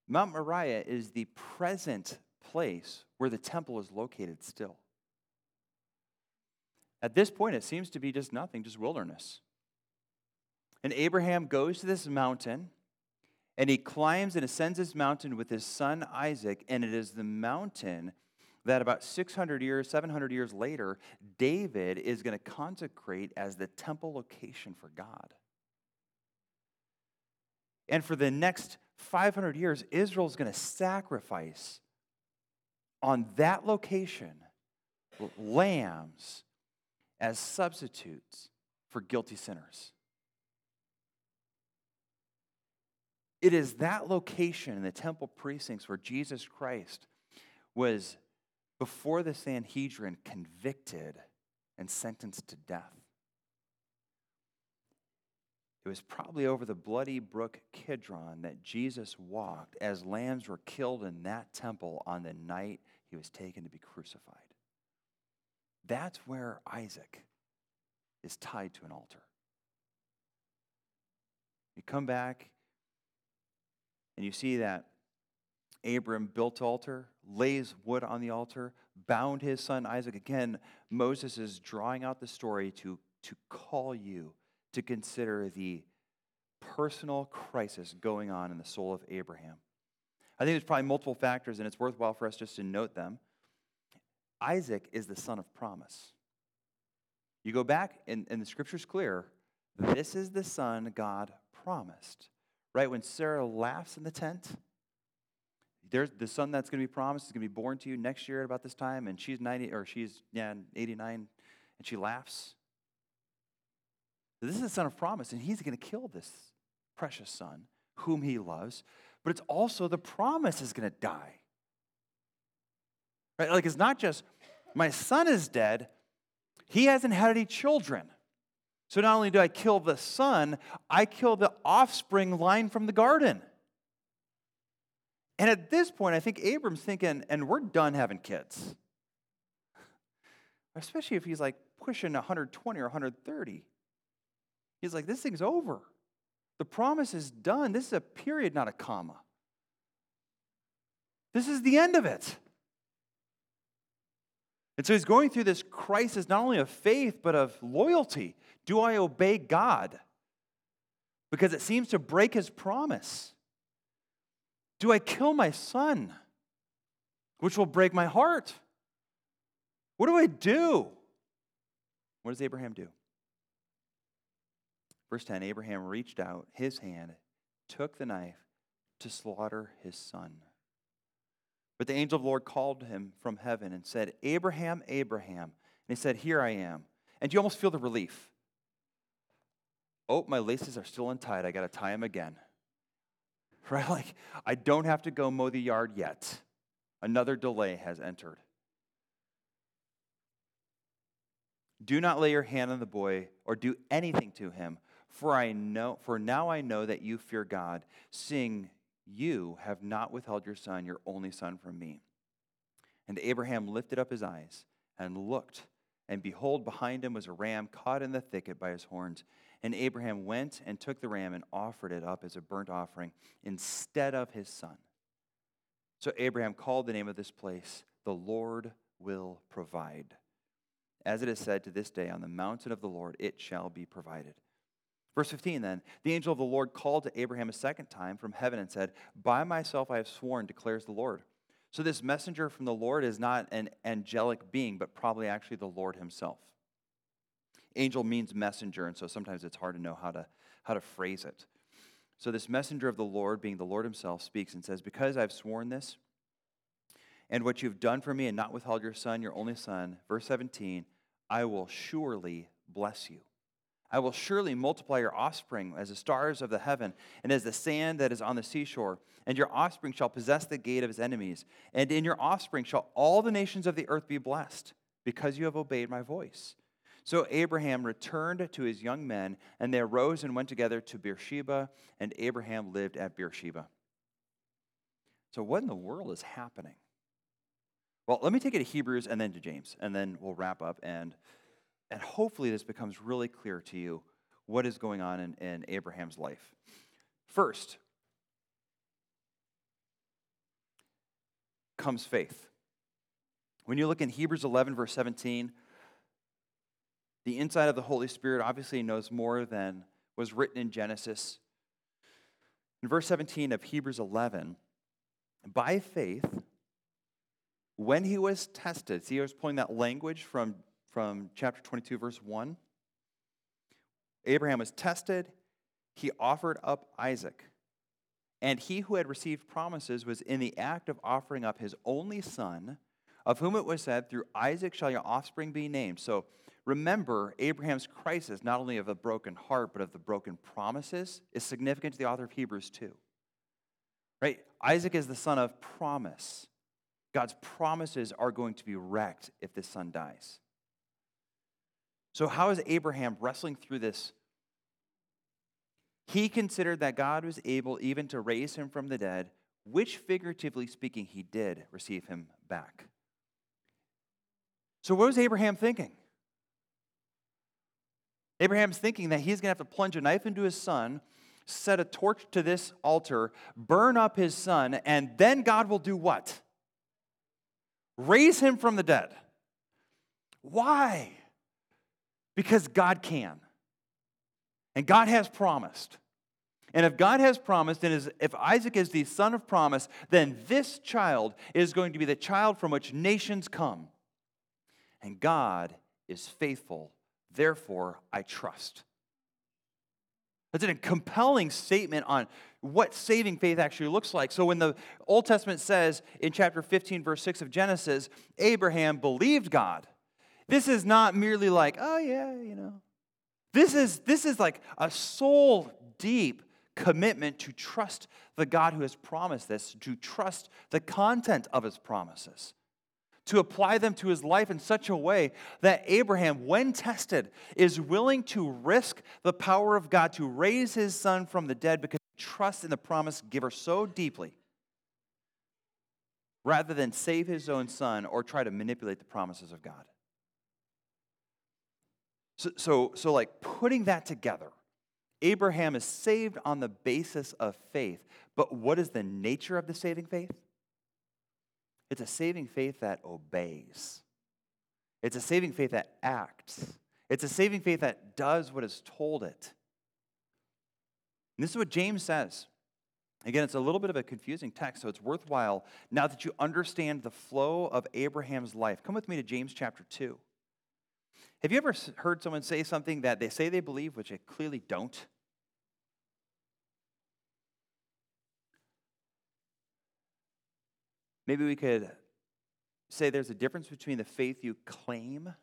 Mount Moriah is the present place where the temple is located still. At this point, it seems to be just nothing, just wilderness. And Abraham goes to this mountain and he climbs and ascends this mountain with his son Isaac, and it is the mountain that about 600 years, 700 years later, David is going to consecrate as the temple location for God. And for the next 500 years, Israel is going to sacrifice on that location lambs as substitutes for guilty sinners. It is that location in the temple precincts where Jesus Christ was, before the Sanhedrin, convicted and sentenced to death. It was probably over the bloody brook Kidron that Jesus walked as lambs were killed in that temple on the night he was taken to be crucified. That's where Isaac is tied to an altar. You come back and you see that Abram built altar, lays wood on the altar, bound his son Isaac. Again, Moses is drawing out the story to, to call you to consider the personal crisis going on in the soul of Abraham. I think there's probably multiple factors, and it's worthwhile for us just to note them. Isaac is the son of promise. You go back, and, and the scripture's clear this is the son God promised. Right? When Sarah laughs in the tent, there's the son that's going to be promised is going to be born to you next year at about this time, and she's 90 or she's yeah 89, and she laughs. This is the son of promise, and he's going to kill this precious son, whom he loves. But it's also the promise is going to die. Right? Like it's not just my son is dead, he hasn't had any children. So not only do I kill the son, I kill the offspring line from the garden. And at this point, I think Abram's thinking, and we're done having kids. Especially if he's like pushing 120 or 130. He's like, this thing's over. The promise is done. This is a period, not a comma. This is the end of it. And so he's going through this crisis not only of faith, but of loyalty. Do I obey God? Because it seems to break his promise. Do I kill my son? Which will break my heart. What do I do? What does Abraham do? Verse 10 Abraham reached out his hand, took the knife to slaughter his son. But the angel of the Lord called him from heaven and said, Abraham, Abraham. And he said, Here I am. And you almost feel the relief. Oh, my laces are still untied. I got to tie them again. right? Like, I don't have to go mow the yard yet. Another delay has entered. Do not lay your hand on the boy or do anything to him, for I know for now I know that you fear God, seeing you have not withheld your son, your only son from me. And Abraham lifted up his eyes and looked, and behold behind him was a ram caught in the thicket by his horns. And Abraham went and took the ram and offered it up as a burnt offering instead of his son. So Abraham called the name of this place, The Lord will provide. As it is said to this day, on the mountain of the Lord it shall be provided. Verse 15 then, the angel of the Lord called to Abraham a second time from heaven and said, By myself I have sworn, declares the Lord. So this messenger from the Lord is not an angelic being, but probably actually the Lord himself. Angel means messenger, and so sometimes it's hard to know how to, how to phrase it. So, this messenger of the Lord, being the Lord himself, speaks and says, Because I've sworn this, and what you've done for me and not withheld your son, your only son, verse 17, I will surely bless you. I will surely multiply your offspring as the stars of the heaven and as the sand that is on the seashore. And your offspring shall possess the gate of his enemies. And in your offspring shall all the nations of the earth be blessed, because you have obeyed my voice. So Abraham returned to his young men, and they arose and went together to Beersheba, and Abraham lived at Beersheba. So, what in the world is happening? Well, let me take it to Hebrews and then to James, and then we'll wrap up. And, and hopefully, this becomes really clear to you what is going on in, in Abraham's life. First, comes faith. When you look in Hebrews 11, verse 17, the inside of the Holy Spirit obviously knows more than was written in Genesis. In verse 17 of Hebrews 11, by faith, when he was tested, see, I was pulling that language from, from chapter 22, verse 1. Abraham was tested, he offered up Isaac. And he who had received promises was in the act of offering up his only son, of whom it was said, Through Isaac shall your offspring be named. So remember, Abraham's crisis, not only of a broken heart, but of the broken promises, is significant to the author of Hebrews too. Right? Isaac is the son of promise. God's promises are going to be wrecked if this son dies. So, how is Abraham wrestling through this he considered that God was able even to raise him from the dead, which figuratively speaking, he did receive him back. So, what was Abraham thinking? Abraham's thinking that he's going to have to plunge a knife into his son, set a torch to this altar, burn up his son, and then God will do what? Raise him from the dead. Why? Because God can. And God has promised. And if God has promised, and if Isaac is the son of promise, then this child is going to be the child from which nations come. And God is faithful. Therefore, I trust. That's a compelling statement on what saving faith actually looks like. So, when the Old Testament says in chapter 15, verse 6 of Genesis, Abraham believed God, this is not merely like, oh, yeah, you know. This is, this is like a soul deep commitment to trust the God who has promised this, to trust the content of his promises, to apply them to his life in such a way that Abraham, when tested, is willing to risk the power of God to raise his son from the dead because he trusts in the promise giver so deeply rather than save his own son or try to manipulate the promises of God. So, so, so like putting that together, Abraham is saved on the basis of faith. But what is the nature of the saving faith? It's a saving faith that obeys. It's a saving faith that acts. It's a saving faith that does what is told it. And this is what James says. Again, it's a little bit of a confusing text, so it's worthwhile now that you understand the flow of Abraham's life. Come with me to James chapter 2. Have you ever heard someone say something that they say they believe, which they clearly don't? Maybe we could say there's a difference between the faith you claim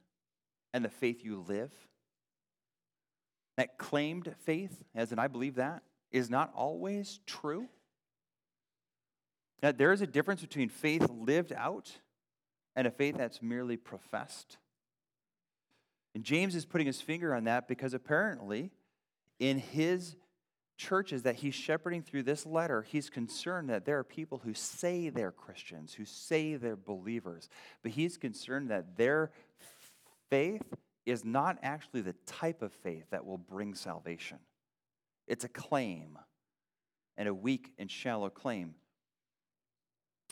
and the faith you live. That claimed faith, as in I believe that, is not always true. That there is a difference between faith lived out and a faith that's merely professed. And James is putting his finger on that because apparently, in his churches that he's shepherding through this letter, he's concerned that there are people who say they're Christians, who say they're believers, but he's concerned that their faith is not actually the type of faith that will bring salvation. It's a claim, and a weak and shallow claim.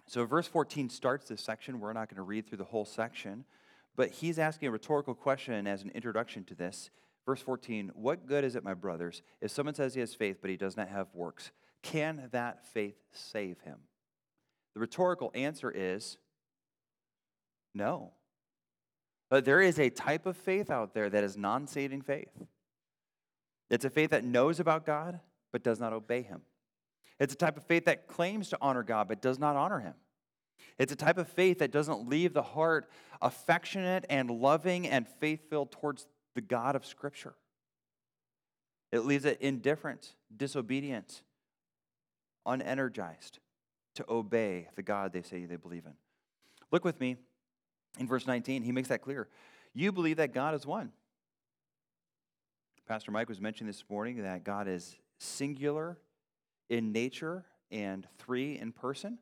So, verse 14 starts this section. We're not going to read through the whole section. But he's asking a rhetorical question as an introduction to this. Verse 14 What good is it, my brothers, if someone says he has faith but he does not have works? Can that faith save him? The rhetorical answer is no. But there is a type of faith out there that is non saving faith. It's a faith that knows about God but does not obey him. It's a type of faith that claims to honor God but does not honor him. It's a type of faith that doesn't leave the heart affectionate and loving and faith filled towards the God of Scripture. It leaves it indifferent, disobedient, unenergized to obey the God they say they believe in. Look with me in verse 19. He makes that clear. You believe that God is one. Pastor Mike was mentioning this morning that God is singular in nature and three in person.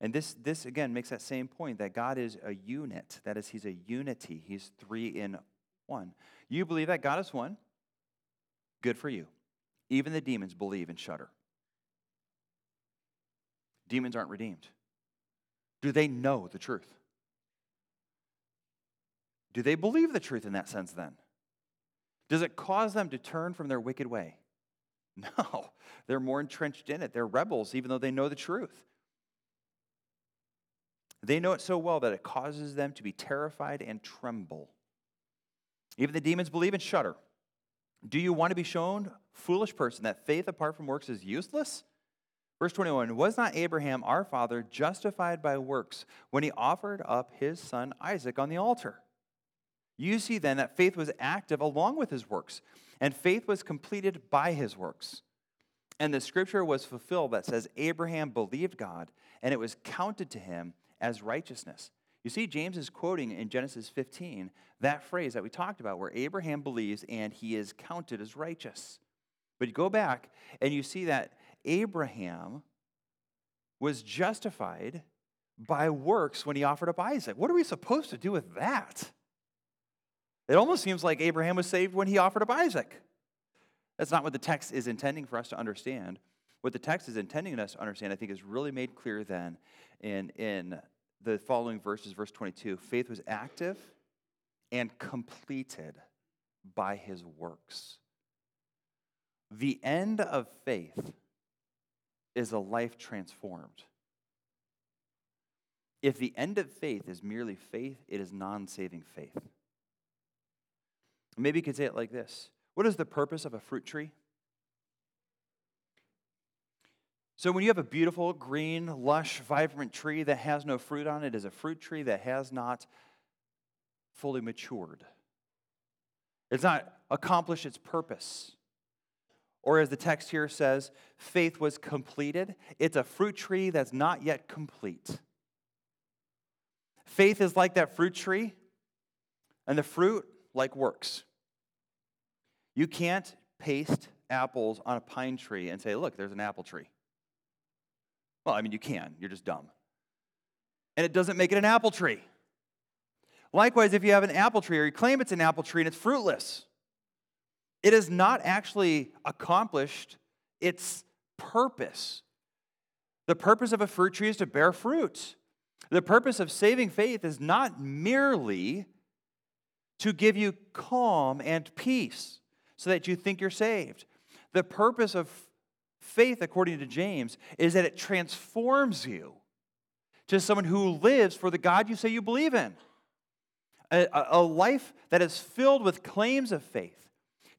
And this, this again makes that same point that God is a unit. That is, He's a unity. He's three in one. You believe that God is one? Good for you. Even the demons believe and shudder. Demons aren't redeemed. Do they know the truth? Do they believe the truth in that sense then? Does it cause them to turn from their wicked way? No, they're more entrenched in it. They're rebels, even though they know the truth. They know it so well that it causes them to be terrified and tremble. Even the demons believe and shudder. Do you want to be shown, foolish person, that faith apart from works is useless? Verse 21 Was not Abraham, our father, justified by works when he offered up his son Isaac on the altar? You see then that faith was active along with his works, and faith was completed by his works. And the scripture was fulfilled that says, Abraham believed God, and it was counted to him as righteousness. You see, James is quoting in Genesis 15 that phrase that we talked about, where Abraham believes and he is counted as righteous. But you go back and you see that Abraham was justified by works when he offered up Isaac. What are we supposed to do with that? It almost seems like Abraham was saved when he offered up Isaac. That's not what the text is intending for us to understand. What the text is intending us to understand, I think, is really made clear then in, in the following verses, verse 22. Faith was active and completed by his works. The end of faith is a life transformed. If the end of faith is merely faith, it is non saving faith. Maybe you could say it like this What is the purpose of a fruit tree? So, when you have a beautiful, green, lush, vibrant tree that has no fruit on it, is a fruit tree that has not fully matured. It's not accomplished its purpose. Or, as the text here says, faith was completed. It's a fruit tree that's not yet complete. Faith is like that fruit tree, and the fruit like works. You can't paste apples on a pine tree and say, look, there's an apple tree. Well, I mean, you can, you're just dumb. And it doesn't make it an apple tree. Likewise, if you have an apple tree or you claim it's an apple tree and it's fruitless, it has not actually accomplished its purpose. The purpose of a fruit tree is to bear fruit. The purpose of saving faith is not merely to give you calm and peace so that you think you're saved. The purpose of faith, according to James, is that it transforms you to someone who lives for the God you say you believe in. A, a, life that is filled with claims of faith,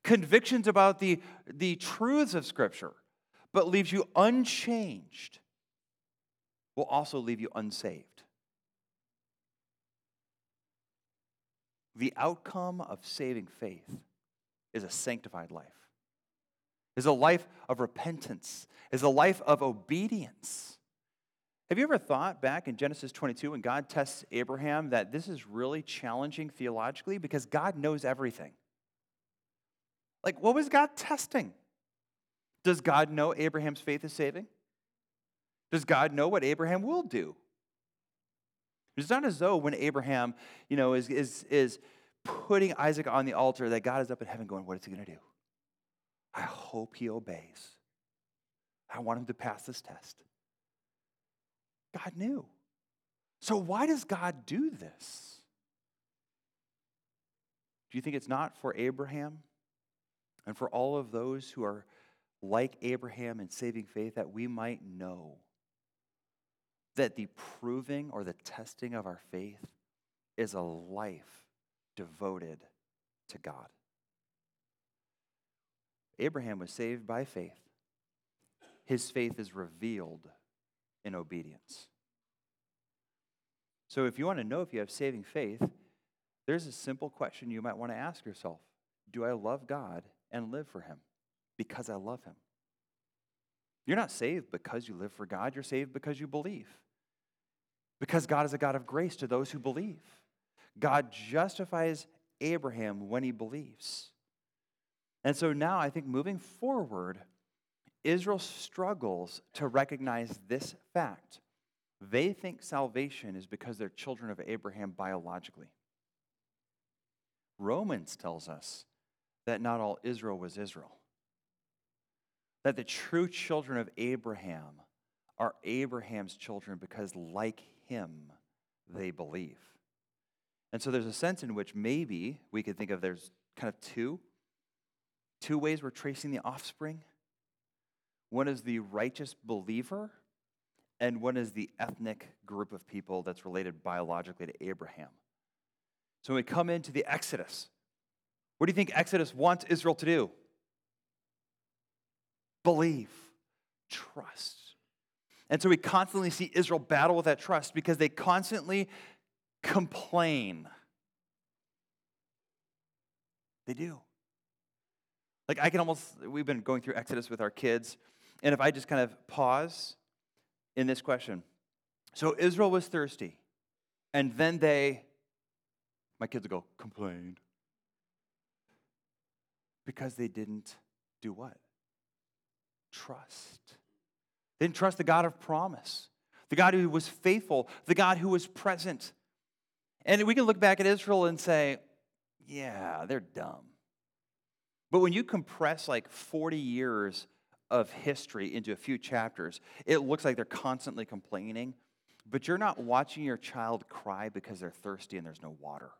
convictions about the, the truths of Scripture, but leaves you unchanged, will also leave you unsaved. The outcome of saving faith is a sanctified life, is a life of repentance, is a life of obedience. Have you ever thought back in Genesis 22 when God tests Abraham that this is really challenging theologically because God knows everything? Like, what was God testing? Does God know Abraham's faith is saving? Does God know what Abraham will do? It's not as though when Abraham, you know, is, is, is putting Isaac on the altar that God is up in heaven going, what is he going to do? I hope he obeys. I want him to pass this test. God knew. So why does God do this? Do you think it's not for Abraham and for all of those who are like Abraham in saving faith that we might know that the proving or the testing of our faith is a life devoted to God. Abraham was saved by faith. His faith is revealed in obedience. So, if you want to know if you have saving faith, there's a simple question you might want to ask yourself Do I love God and live for Him? Because I love Him. You're not saved because you live for God, you're saved because you believe. Because God is a God of grace to those who believe. God justifies Abraham when he believes. And so now I think moving forward, Israel struggles to recognize this fact. They think salvation is because they're children of Abraham biologically. Romans tells us that not all Israel was Israel. That the true children of Abraham are Abraham's children because, like him, they believe. And so there's a sense in which maybe we could think of there's kind of two two ways we're tracing the offspring. One is the righteous believer, and one is the ethnic group of people that's related biologically to Abraham. So when we come into the Exodus, what do you think Exodus wants Israel to do? Believe, trust. And so we constantly see Israel battle with that trust because they constantly complain. They do. Like, I can almost, we've been going through Exodus with our kids, and if I just kind of pause in this question. So, Israel was thirsty, and then they, my kids would go, complained. Because they didn't do what? trust. They didn't trust the God of promise, the God who was faithful, the God who was present. And we can look back at Israel and say, yeah, they're dumb. But when you compress like 40 years of history into a few chapters, it looks like they're constantly complaining, but you're not watching your child cry because they're thirsty and there's no water.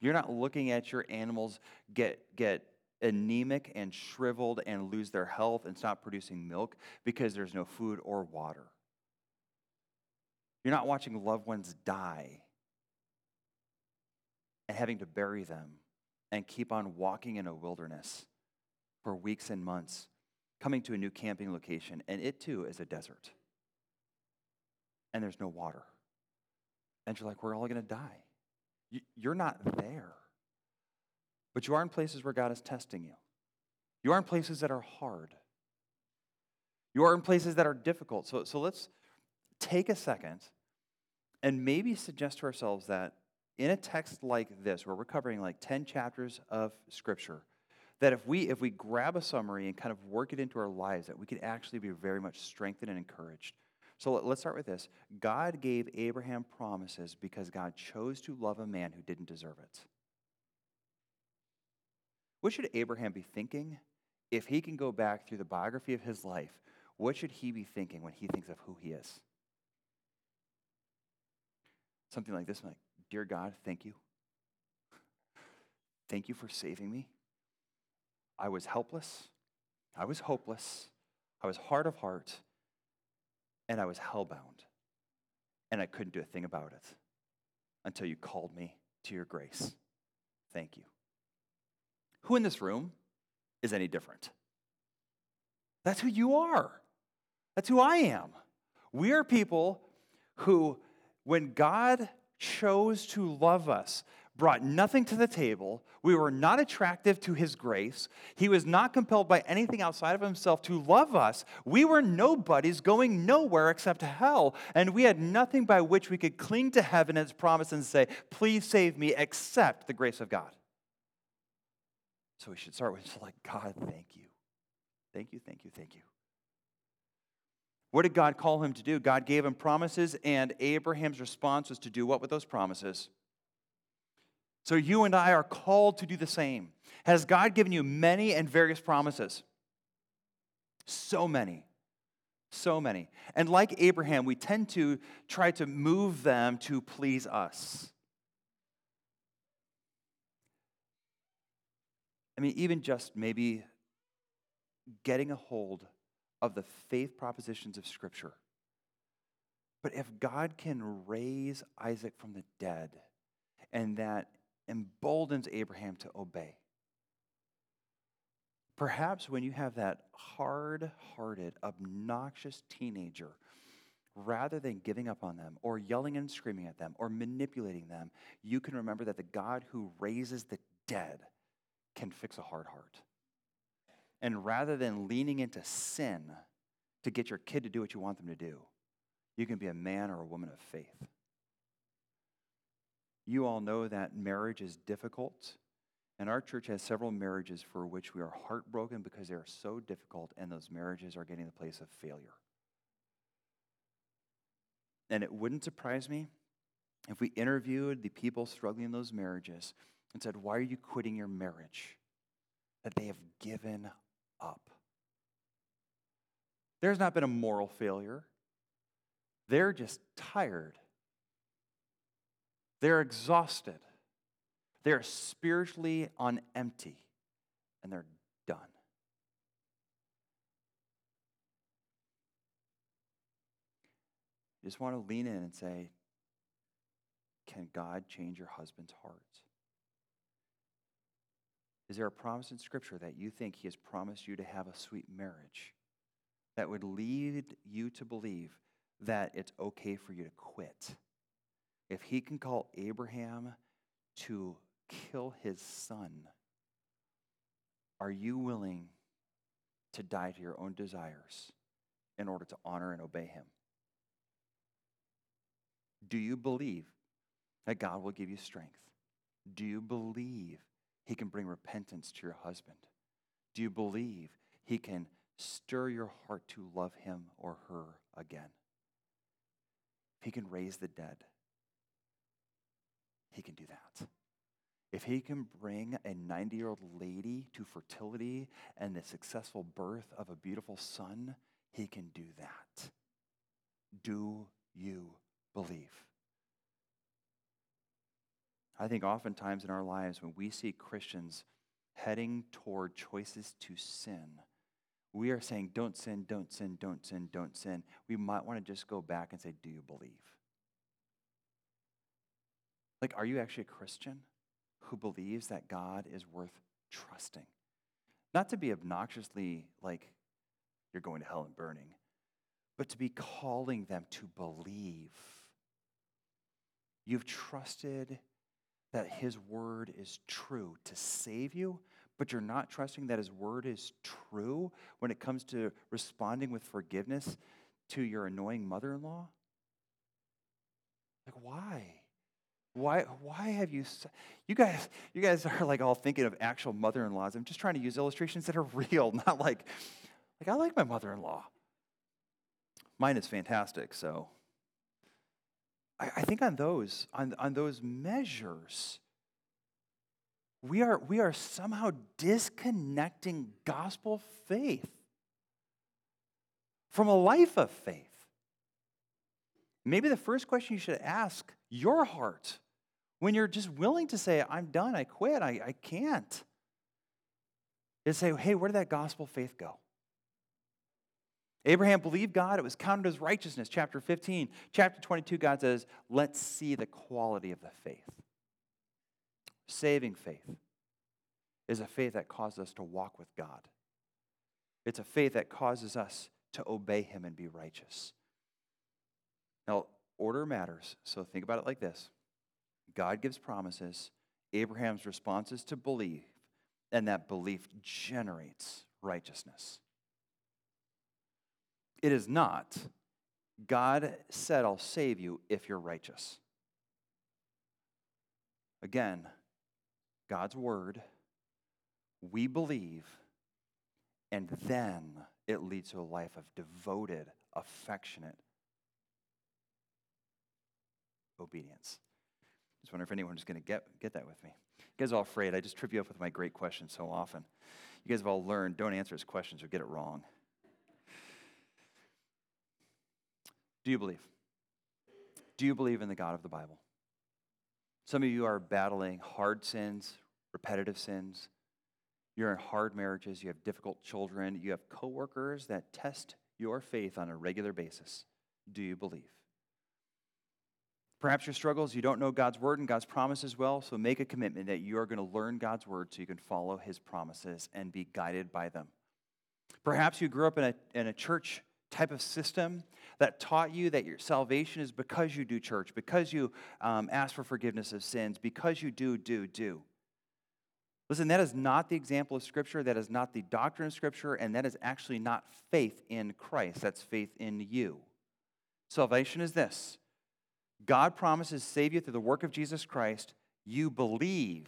You're not looking at your animals get, get anemic and shriveled and lose their health and stop producing milk because there's no food or water. You're not watching loved ones die and having to bury them and keep on walking in a wilderness for weeks and months, coming to a new camping location, and it too is a desert. And there's no water. And you're like, we're all going to die. You're not there. But you are in places where God is testing you. You are in places that are hard. You are in places that are difficult. So, so let's take a second and maybe suggest to ourselves that in a text like this, where we're covering like 10 chapters of Scripture, that if we if we grab a summary and kind of work it into our lives, that we could actually be very much strengthened and encouraged. So let's start with this. God gave Abraham promises because God chose to love a man who didn't deserve it. What should Abraham be thinking if he can go back through the biography of his life? What should he be thinking when he thinks of who he is? Something like this like, Dear God, thank you. Thank you for saving me. I was helpless. I was hopeless. I was hard of heart. And I was hellbound. And I couldn't do a thing about it until you called me to your grace. Thank you. Who in this room is any different? That's who you are. That's who I am. We are people who, when God chose to love us, brought nothing to the table. We were not attractive to his grace. He was not compelled by anything outside of himself to love us. We were nobodies going nowhere except hell. And we had nothing by which we could cling to heaven as promise and say, Please save me, except the grace of God. So we should start with just like, God, thank you. Thank you, thank you, thank you. What did God call him to do? God gave him promises, and Abraham's response was to do what with those promises? So you and I are called to do the same. Has God given you many and various promises? So many. So many. And like Abraham, we tend to try to move them to please us. I mean, even just maybe getting a hold of the faith propositions of Scripture. But if God can raise Isaac from the dead, and that emboldens Abraham to obey, perhaps when you have that hard hearted, obnoxious teenager, rather than giving up on them or yelling and screaming at them or manipulating them, you can remember that the God who raises the dead can fix a hard heart. And rather than leaning into sin to get your kid to do what you want them to do, you can be a man or a woman of faith. You all know that marriage is difficult, and our church has several marriages for which we are heartbroken because they are so difficult, and those marriages are getting the place of failure. And it wouldn't surprise me if we interviewed the people struggling in those marriages and said, Why are you quitting your marriage? That they have given up. There's not been a moral failure, they're just tired. They're exhausted. They're spiritually on empty, and they're done. You just want to lean in and say, Can God change your husband's heart? Is there a promise in Scripture that you think He has promised you to have a sweet marriage that would lead you to believe that it's okay for you to quit? If He can call Abraham to kill his son, are you willing to die to your own desires in order to honor and obey Him? Do you believe that God will give you strength? Do you believe he can bring repentance to your husband? Do you believe He can stir your heart to love him or her again. If he can raise the dead, he can do that. If he can bring a 90 year old lady to fertility and the successful birth of a beautiful son, he can do that. Do you believe? I think oftentimes in our lives, when we see Christians heading toward choices to sin, we are saying, don't sin, don't sin, don't sin, don't sin. We might want to just go back and say, do you believe? Like, are you actually a Christian who believes that God is worth trusting? Not to be obnoxiously like you're going to hell and burning, but to be calling them to believe. You've trusted that His word is true to save you, but you're not trusting that His word is true when it comes to responding with forgiveness to your annoying mother in law? Like, why? Why, why have you, you guys, you guys are like all thinking of actual mother-in-laws. I'm just trying to use illustrations that are real, not like, like I like my mother-in-law. Mine is fantastic, so I, I think on those, on, on those measures, we are, we are somehow disconnecting gospel faith from a life of faith. Maybe the first question you should ask your heart when you're just willing to say, I'm done, I quit, I, I can't, is say, hey, where did that gospel faith go? Abraham believed God, it was counted as righteousness. Chapter 15. Chapter 22, God says, let's see the quality of the faith. Saving faith is a faith that causes us to walk with God. It's a faith that causes us to obey Him and be righteous. Now, order matters. So think about it like this God gives promises, Abraham's response is to believe, and that belief generates righteousness. It is not, God said, I'll save you if you're righteous. Again, God's word, we believe, and then it leads to a life of devoted, affectionate obedience. Just wonder if anyone's going to get, get that with me. You guys are all afraid. I just trip you up with my great questions so often. You guys have all learned don't answer his questions or get it wrong. Do you believe? Do you believe in the God of the Bible? Some of you are battling hard sins, repetitive sins. You're in hard marriages, you have difficult children, you have coworkers that test your faith on a regular basis. Do you believe? Perhaps your struggles, you don't know God's word and God's promises well, so make a commitment that you are going to learn God's word so you can follow his promises and be guided by them. Perhaps you grew up in a, in a church type of system that taught you that your salvation is because you do church, because you um, ask for forgiveness of sins, because you do, do, do. Listen, that is not the example of Scripture. That is not the doctrine of Scripture. And that is actually not faith in Christ. That's faith in you. Salvation is this God promises save you through the work of Jesus Christ. You believe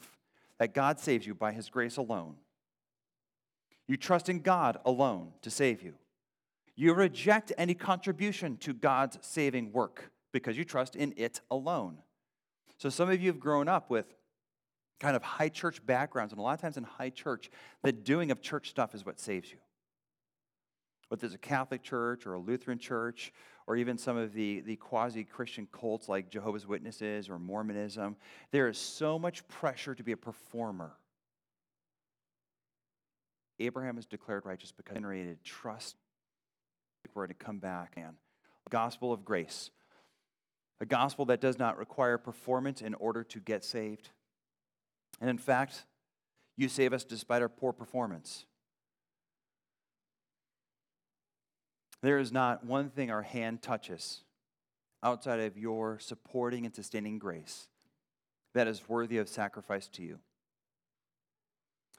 that God saves you by his grace alone. You trust in God alone to save you. You reject any contribution to God's saving work because you trust in it alone. So, some of you have grown up with kind of high church backgrounds, and a lot of times in high church, the doing of church stuff is what saves you. Whether it's a Catholic church or a Lutheran church or even some of the, the quasi Christian cults like Jehovah's Witnesses or Mormonism, there is so much pressure to be a performer. Abraham is declared righteous because he generated trust. We're to come back and gospel of grace, a gospel that does not require performance in order to get saved. And in fact, you save us despite our poor performance. There is not one thing our hand touches outside of your supporting and sustaining grace that is worthy of sacrifice to you.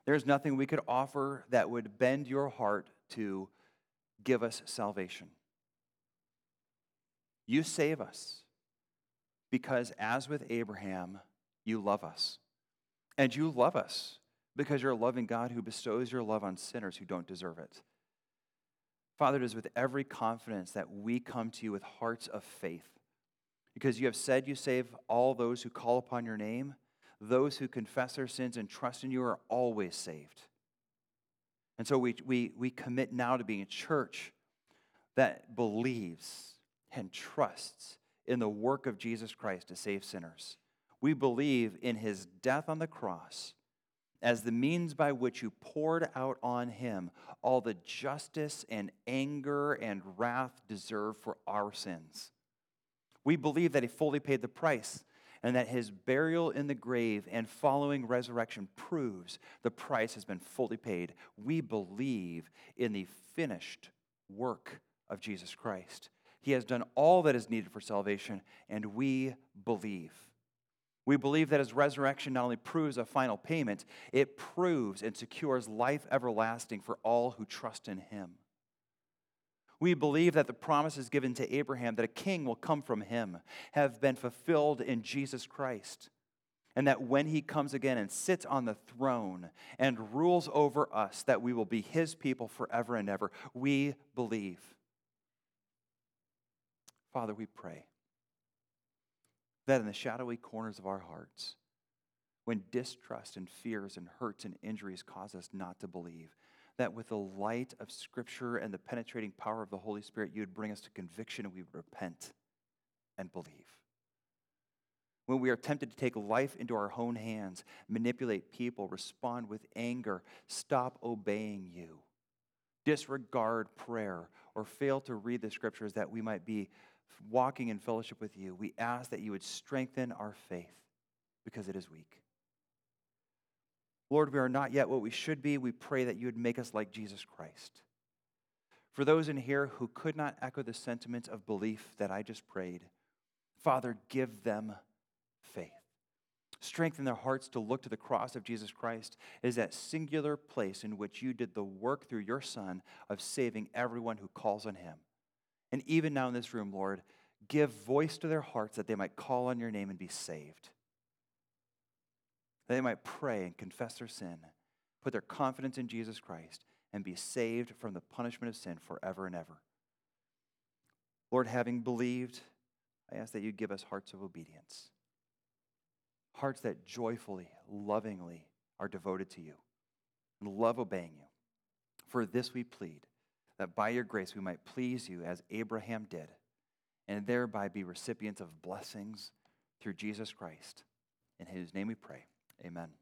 There's nothing we could offer that would bend your heart to give us salvation. You save us because, as with Abraham, you love us. And you love us because you're a loving God who bestows your love on sinners who don't deserve it. Father, it is with every confidence that we come to you with hearts of faith. Because you have said you save all those who call upon your name, those who confess their sins and trust in you are always saved. And so we, we, we commit now to being a church that believes and trusts in the work of Jesus Christ to save sinners. We believe in his death on the cross as the means by which you poured out on him all the justice and anger and wrath deserved for our sins. We believe that he fully paid the price and that his burial in the grave and following resurrection proves the price has been fully paid. We believe in the finished work of Jesus Christ. He has done all that is needed for salvation, and we believe. We believe that his resurrection not only proves a final payment, it proves and secures life everlasting for all who trust in him. We believe that the promises given to Abraham that a king will come from him have been fulfilled in Jesus Christ. And that when he comes again and sits on the throne and rules over us, that we will be his people forever and ever. We believe. Father, we pray that in the shadowy corners of our hearts, when distrust and fears and hurts and injuries cause us not to believe, that with the light of Scripture and the penetrating power of the Holy Spirit, you would bring us to conviction and we would repent and believe. When we are tempted to take life into our own hands, manipulate people, respond with anger, stop obeying you, disregard prayer, or fail to read the Scriptures that we might be walking in fellowship with you, we ask that you would strengthen our faith because it is weak. Lord, we are not yet what we should be. We pray that you would make us like Jesus Christ. For those in here who could not echo the sentiments of belief that I just prayed, Father, give them faith. Strengthen their hearts to look to the cross of Jesus Christ as that singular place in which you did the work through your Son of saving everyone who calls on him. And even now in this room, Lord, give voice to their hearts that they might call on your name and be saved. That they might pray and confess their sin, put their confidence in Jesus Christ, and be saved from the punishment of sin forever and ever. Lord, having believed, I ask that you give us hearts of obedience, hearts that joyfully, lovingly are devoted to you and love obeying you. For this we plead that by your grace we might please you as Abraham did, and thereby be recipients of blessings through Jesus Christ. In his name we pray. Amen.